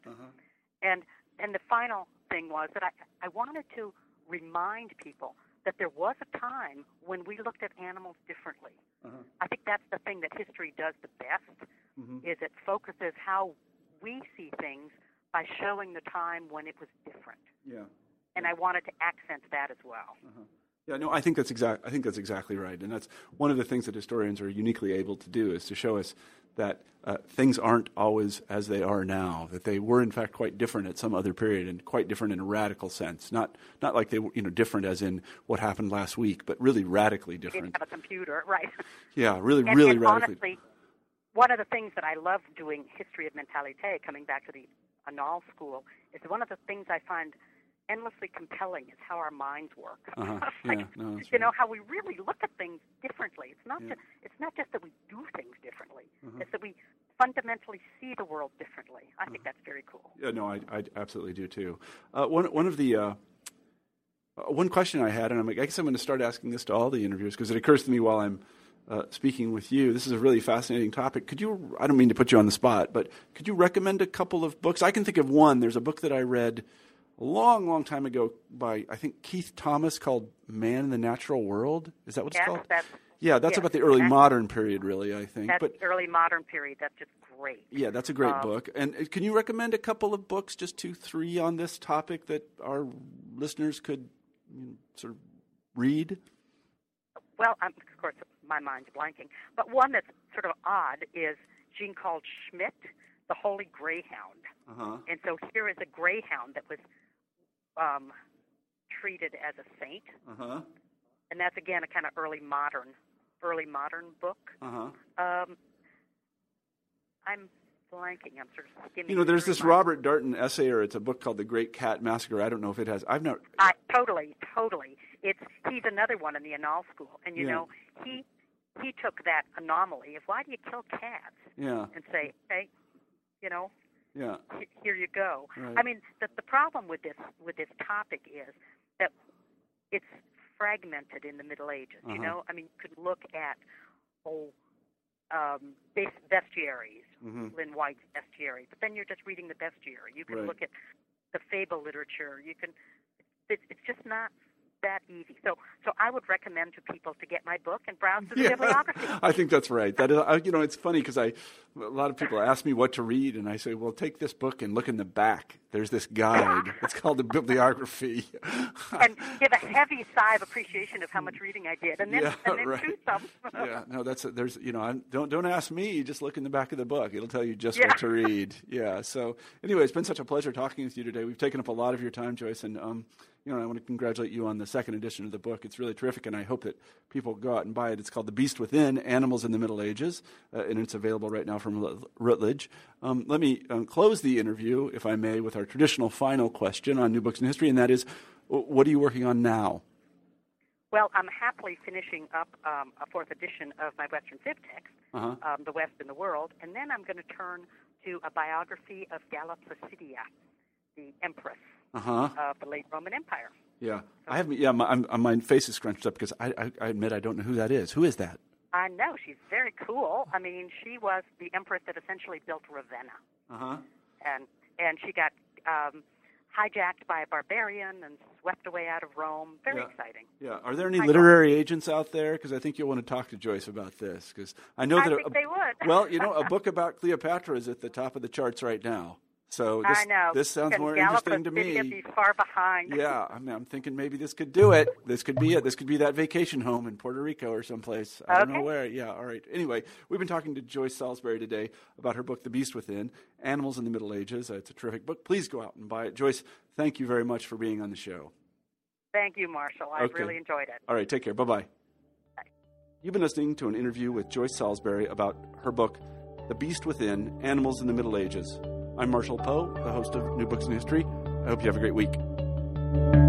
And and the final thing was that I I wanted to remind people that there was a time when we looked at animals differently. Uh-huh. I think that's the thing that history does the best mm-hmm. is it focuses how we see things by showing the time when it was different. Yeah. And I wanted to accent that as well. Uh-huh. Yeah, no, I think that's exact. I think that's exactly right, and that's one of the things that historians are uniquely able to do is to show us that uh, things aren't always as they are now. That they were in fact quite different at some other period, and quite different in a radical sense. Not not like they were you know different as in what happened last week, but really radically different. Didn't have a computer, right? Yeah, really, and, really and radically. Honestly, one of the things that I love doing history of mentalité, coming back to the Annales School, is one of the things I find endlessly compelling is how our minds work. Uh-huh. like, yeah, no, you right. know how we really look at things differently. It's not Yeah. just it's not just that we do things differently. Uh-huh. It's that we fundamentally see the world differently. I think that's very cool. Yeah, no, I, I absolutely do too. Uh, one one of the uh, uh, one question I had, and I'm like, I guess I'm going to start asking this to all the interviewers because it occurs to me while I'm uh, speaking with you. This is a really fascinating topic. Could you? I don't mean to put you on the spot, but could you recommend a couple of books? I can think of one. There's a book that I read long, long time ago by I think Keith Thomas called "Man in the Natural World." Is that what it's Yes, called? that's yeah, that's yes, about the early modern period, really. I think, that's but the early modern period. That's just great. yeah, that's a great Um, book. And uh, can you recommend a couple of books, just two, three, on this topic that our listeners could you know, sort of read? Well, um, of course, my mind's blanking. But one that's sort of odd is Jean called Schmidt, the Holy Greyhound. Uh huh. And so here is a greyhound that was um, treated as a saint, Uh huh. and that's again a kind of early modern, early modern book. Uh huh. Um, I'm blanking. I'm sort of skimming. You know, there's this my- Robert Darnton essay, or it's a book called The Great Cat Massacre. I don't know if it has. I've not. I totally, totally. It's he's another one in the Annales School, and you Yeah. know he he took that anomaly of why do you kill cats Yeah. and say, hey, you know, Yeah. here you go. Right. I mean, the the problem with this with this topic is that it's fragmented in the Middle Ages. You Uh-huh. know, I mean, you could look at oh, um, bes- bestiaries, Mhm. Lynn White's bestiary, but then you're just reading the bestiary. You can Right. look at the fable literature. You can. It, it's just not that easy. So, so I would recommend to people to get my book and browse through the bibliography. I think that's right. That is, I, you know, it's funny because I, a lot of people ask me what to read, and I say, well, take this book and look in the back. There's this guide. it's called the bibliography. and give a heavy sigh of appreciation of how much reading I did, and then Yeah, and then right. choose some. yeah, no, that's there's you know I'm, don't don't ask me. Just look in the back of the book. It'll tell you just Yeah. what to read. Yeah. So anyway, it's been such a pleasure talking with you today. We've taken up a lot of your time, Joyce, and um, you know I want to congratulate you on the second edition of the book. It's really terrific, and I hope that people go out and buy it. It's called The Beast Within: Animals in the Middle Ages, uh, and it's available right now from Routledge. Um, let me um, close the interview, if I may, with our traditional final question on new books in history, and that is, what are you working on now? Well, I'm happily finishing up um, a fourth edition of my Western Civ text, Uh-huh. um, The West and the World, and then I'm going to turn to a biography of Galla Placidia, the empress Uh huh. of the late Roman Empire. Yeah, I haven't. Yeah, my, I'm, my face is scrunched up because I, I, I admit I don't know who that is. Who is that? I know she's very cool. I mean, she was the empress that essentially built Ravenna, Uh huh. and and she got um, hijacked by a barbarian and swept away out of Rome. Very Yeah. exciting. Yeah. Are there any I know. literary agents out there? Because I think you'll want to talk to Joyce about this. Because I know I that. think a, they would. well, you know, a book about Cleopatra is at the top of the charts right now. So this, I know. this sounds more interesting to me. Be far behind. Yeah, I mean, I'm thinking maybe this could do it. This could be it. This could be that vacation home in Puerto Rico or someplace. I don't know where. Yeah, all right. Anyway, we've been talking to Joyce Salisbury today about her book, The Beast Within Animals in the Middle Ages. It's a terrific book. Please go out and buy it. Joyce, thank you very much for being on the show. Thank you, Marshall. I've Okay. really enjoyed it. All right, take care. Bye bye. You've been listening to an interview with Joyce Salisbury about her book, The Beast Within Animals in the Middle Ages. I'm Marshall Poe, the host of New Books in History. I hope you have a great week.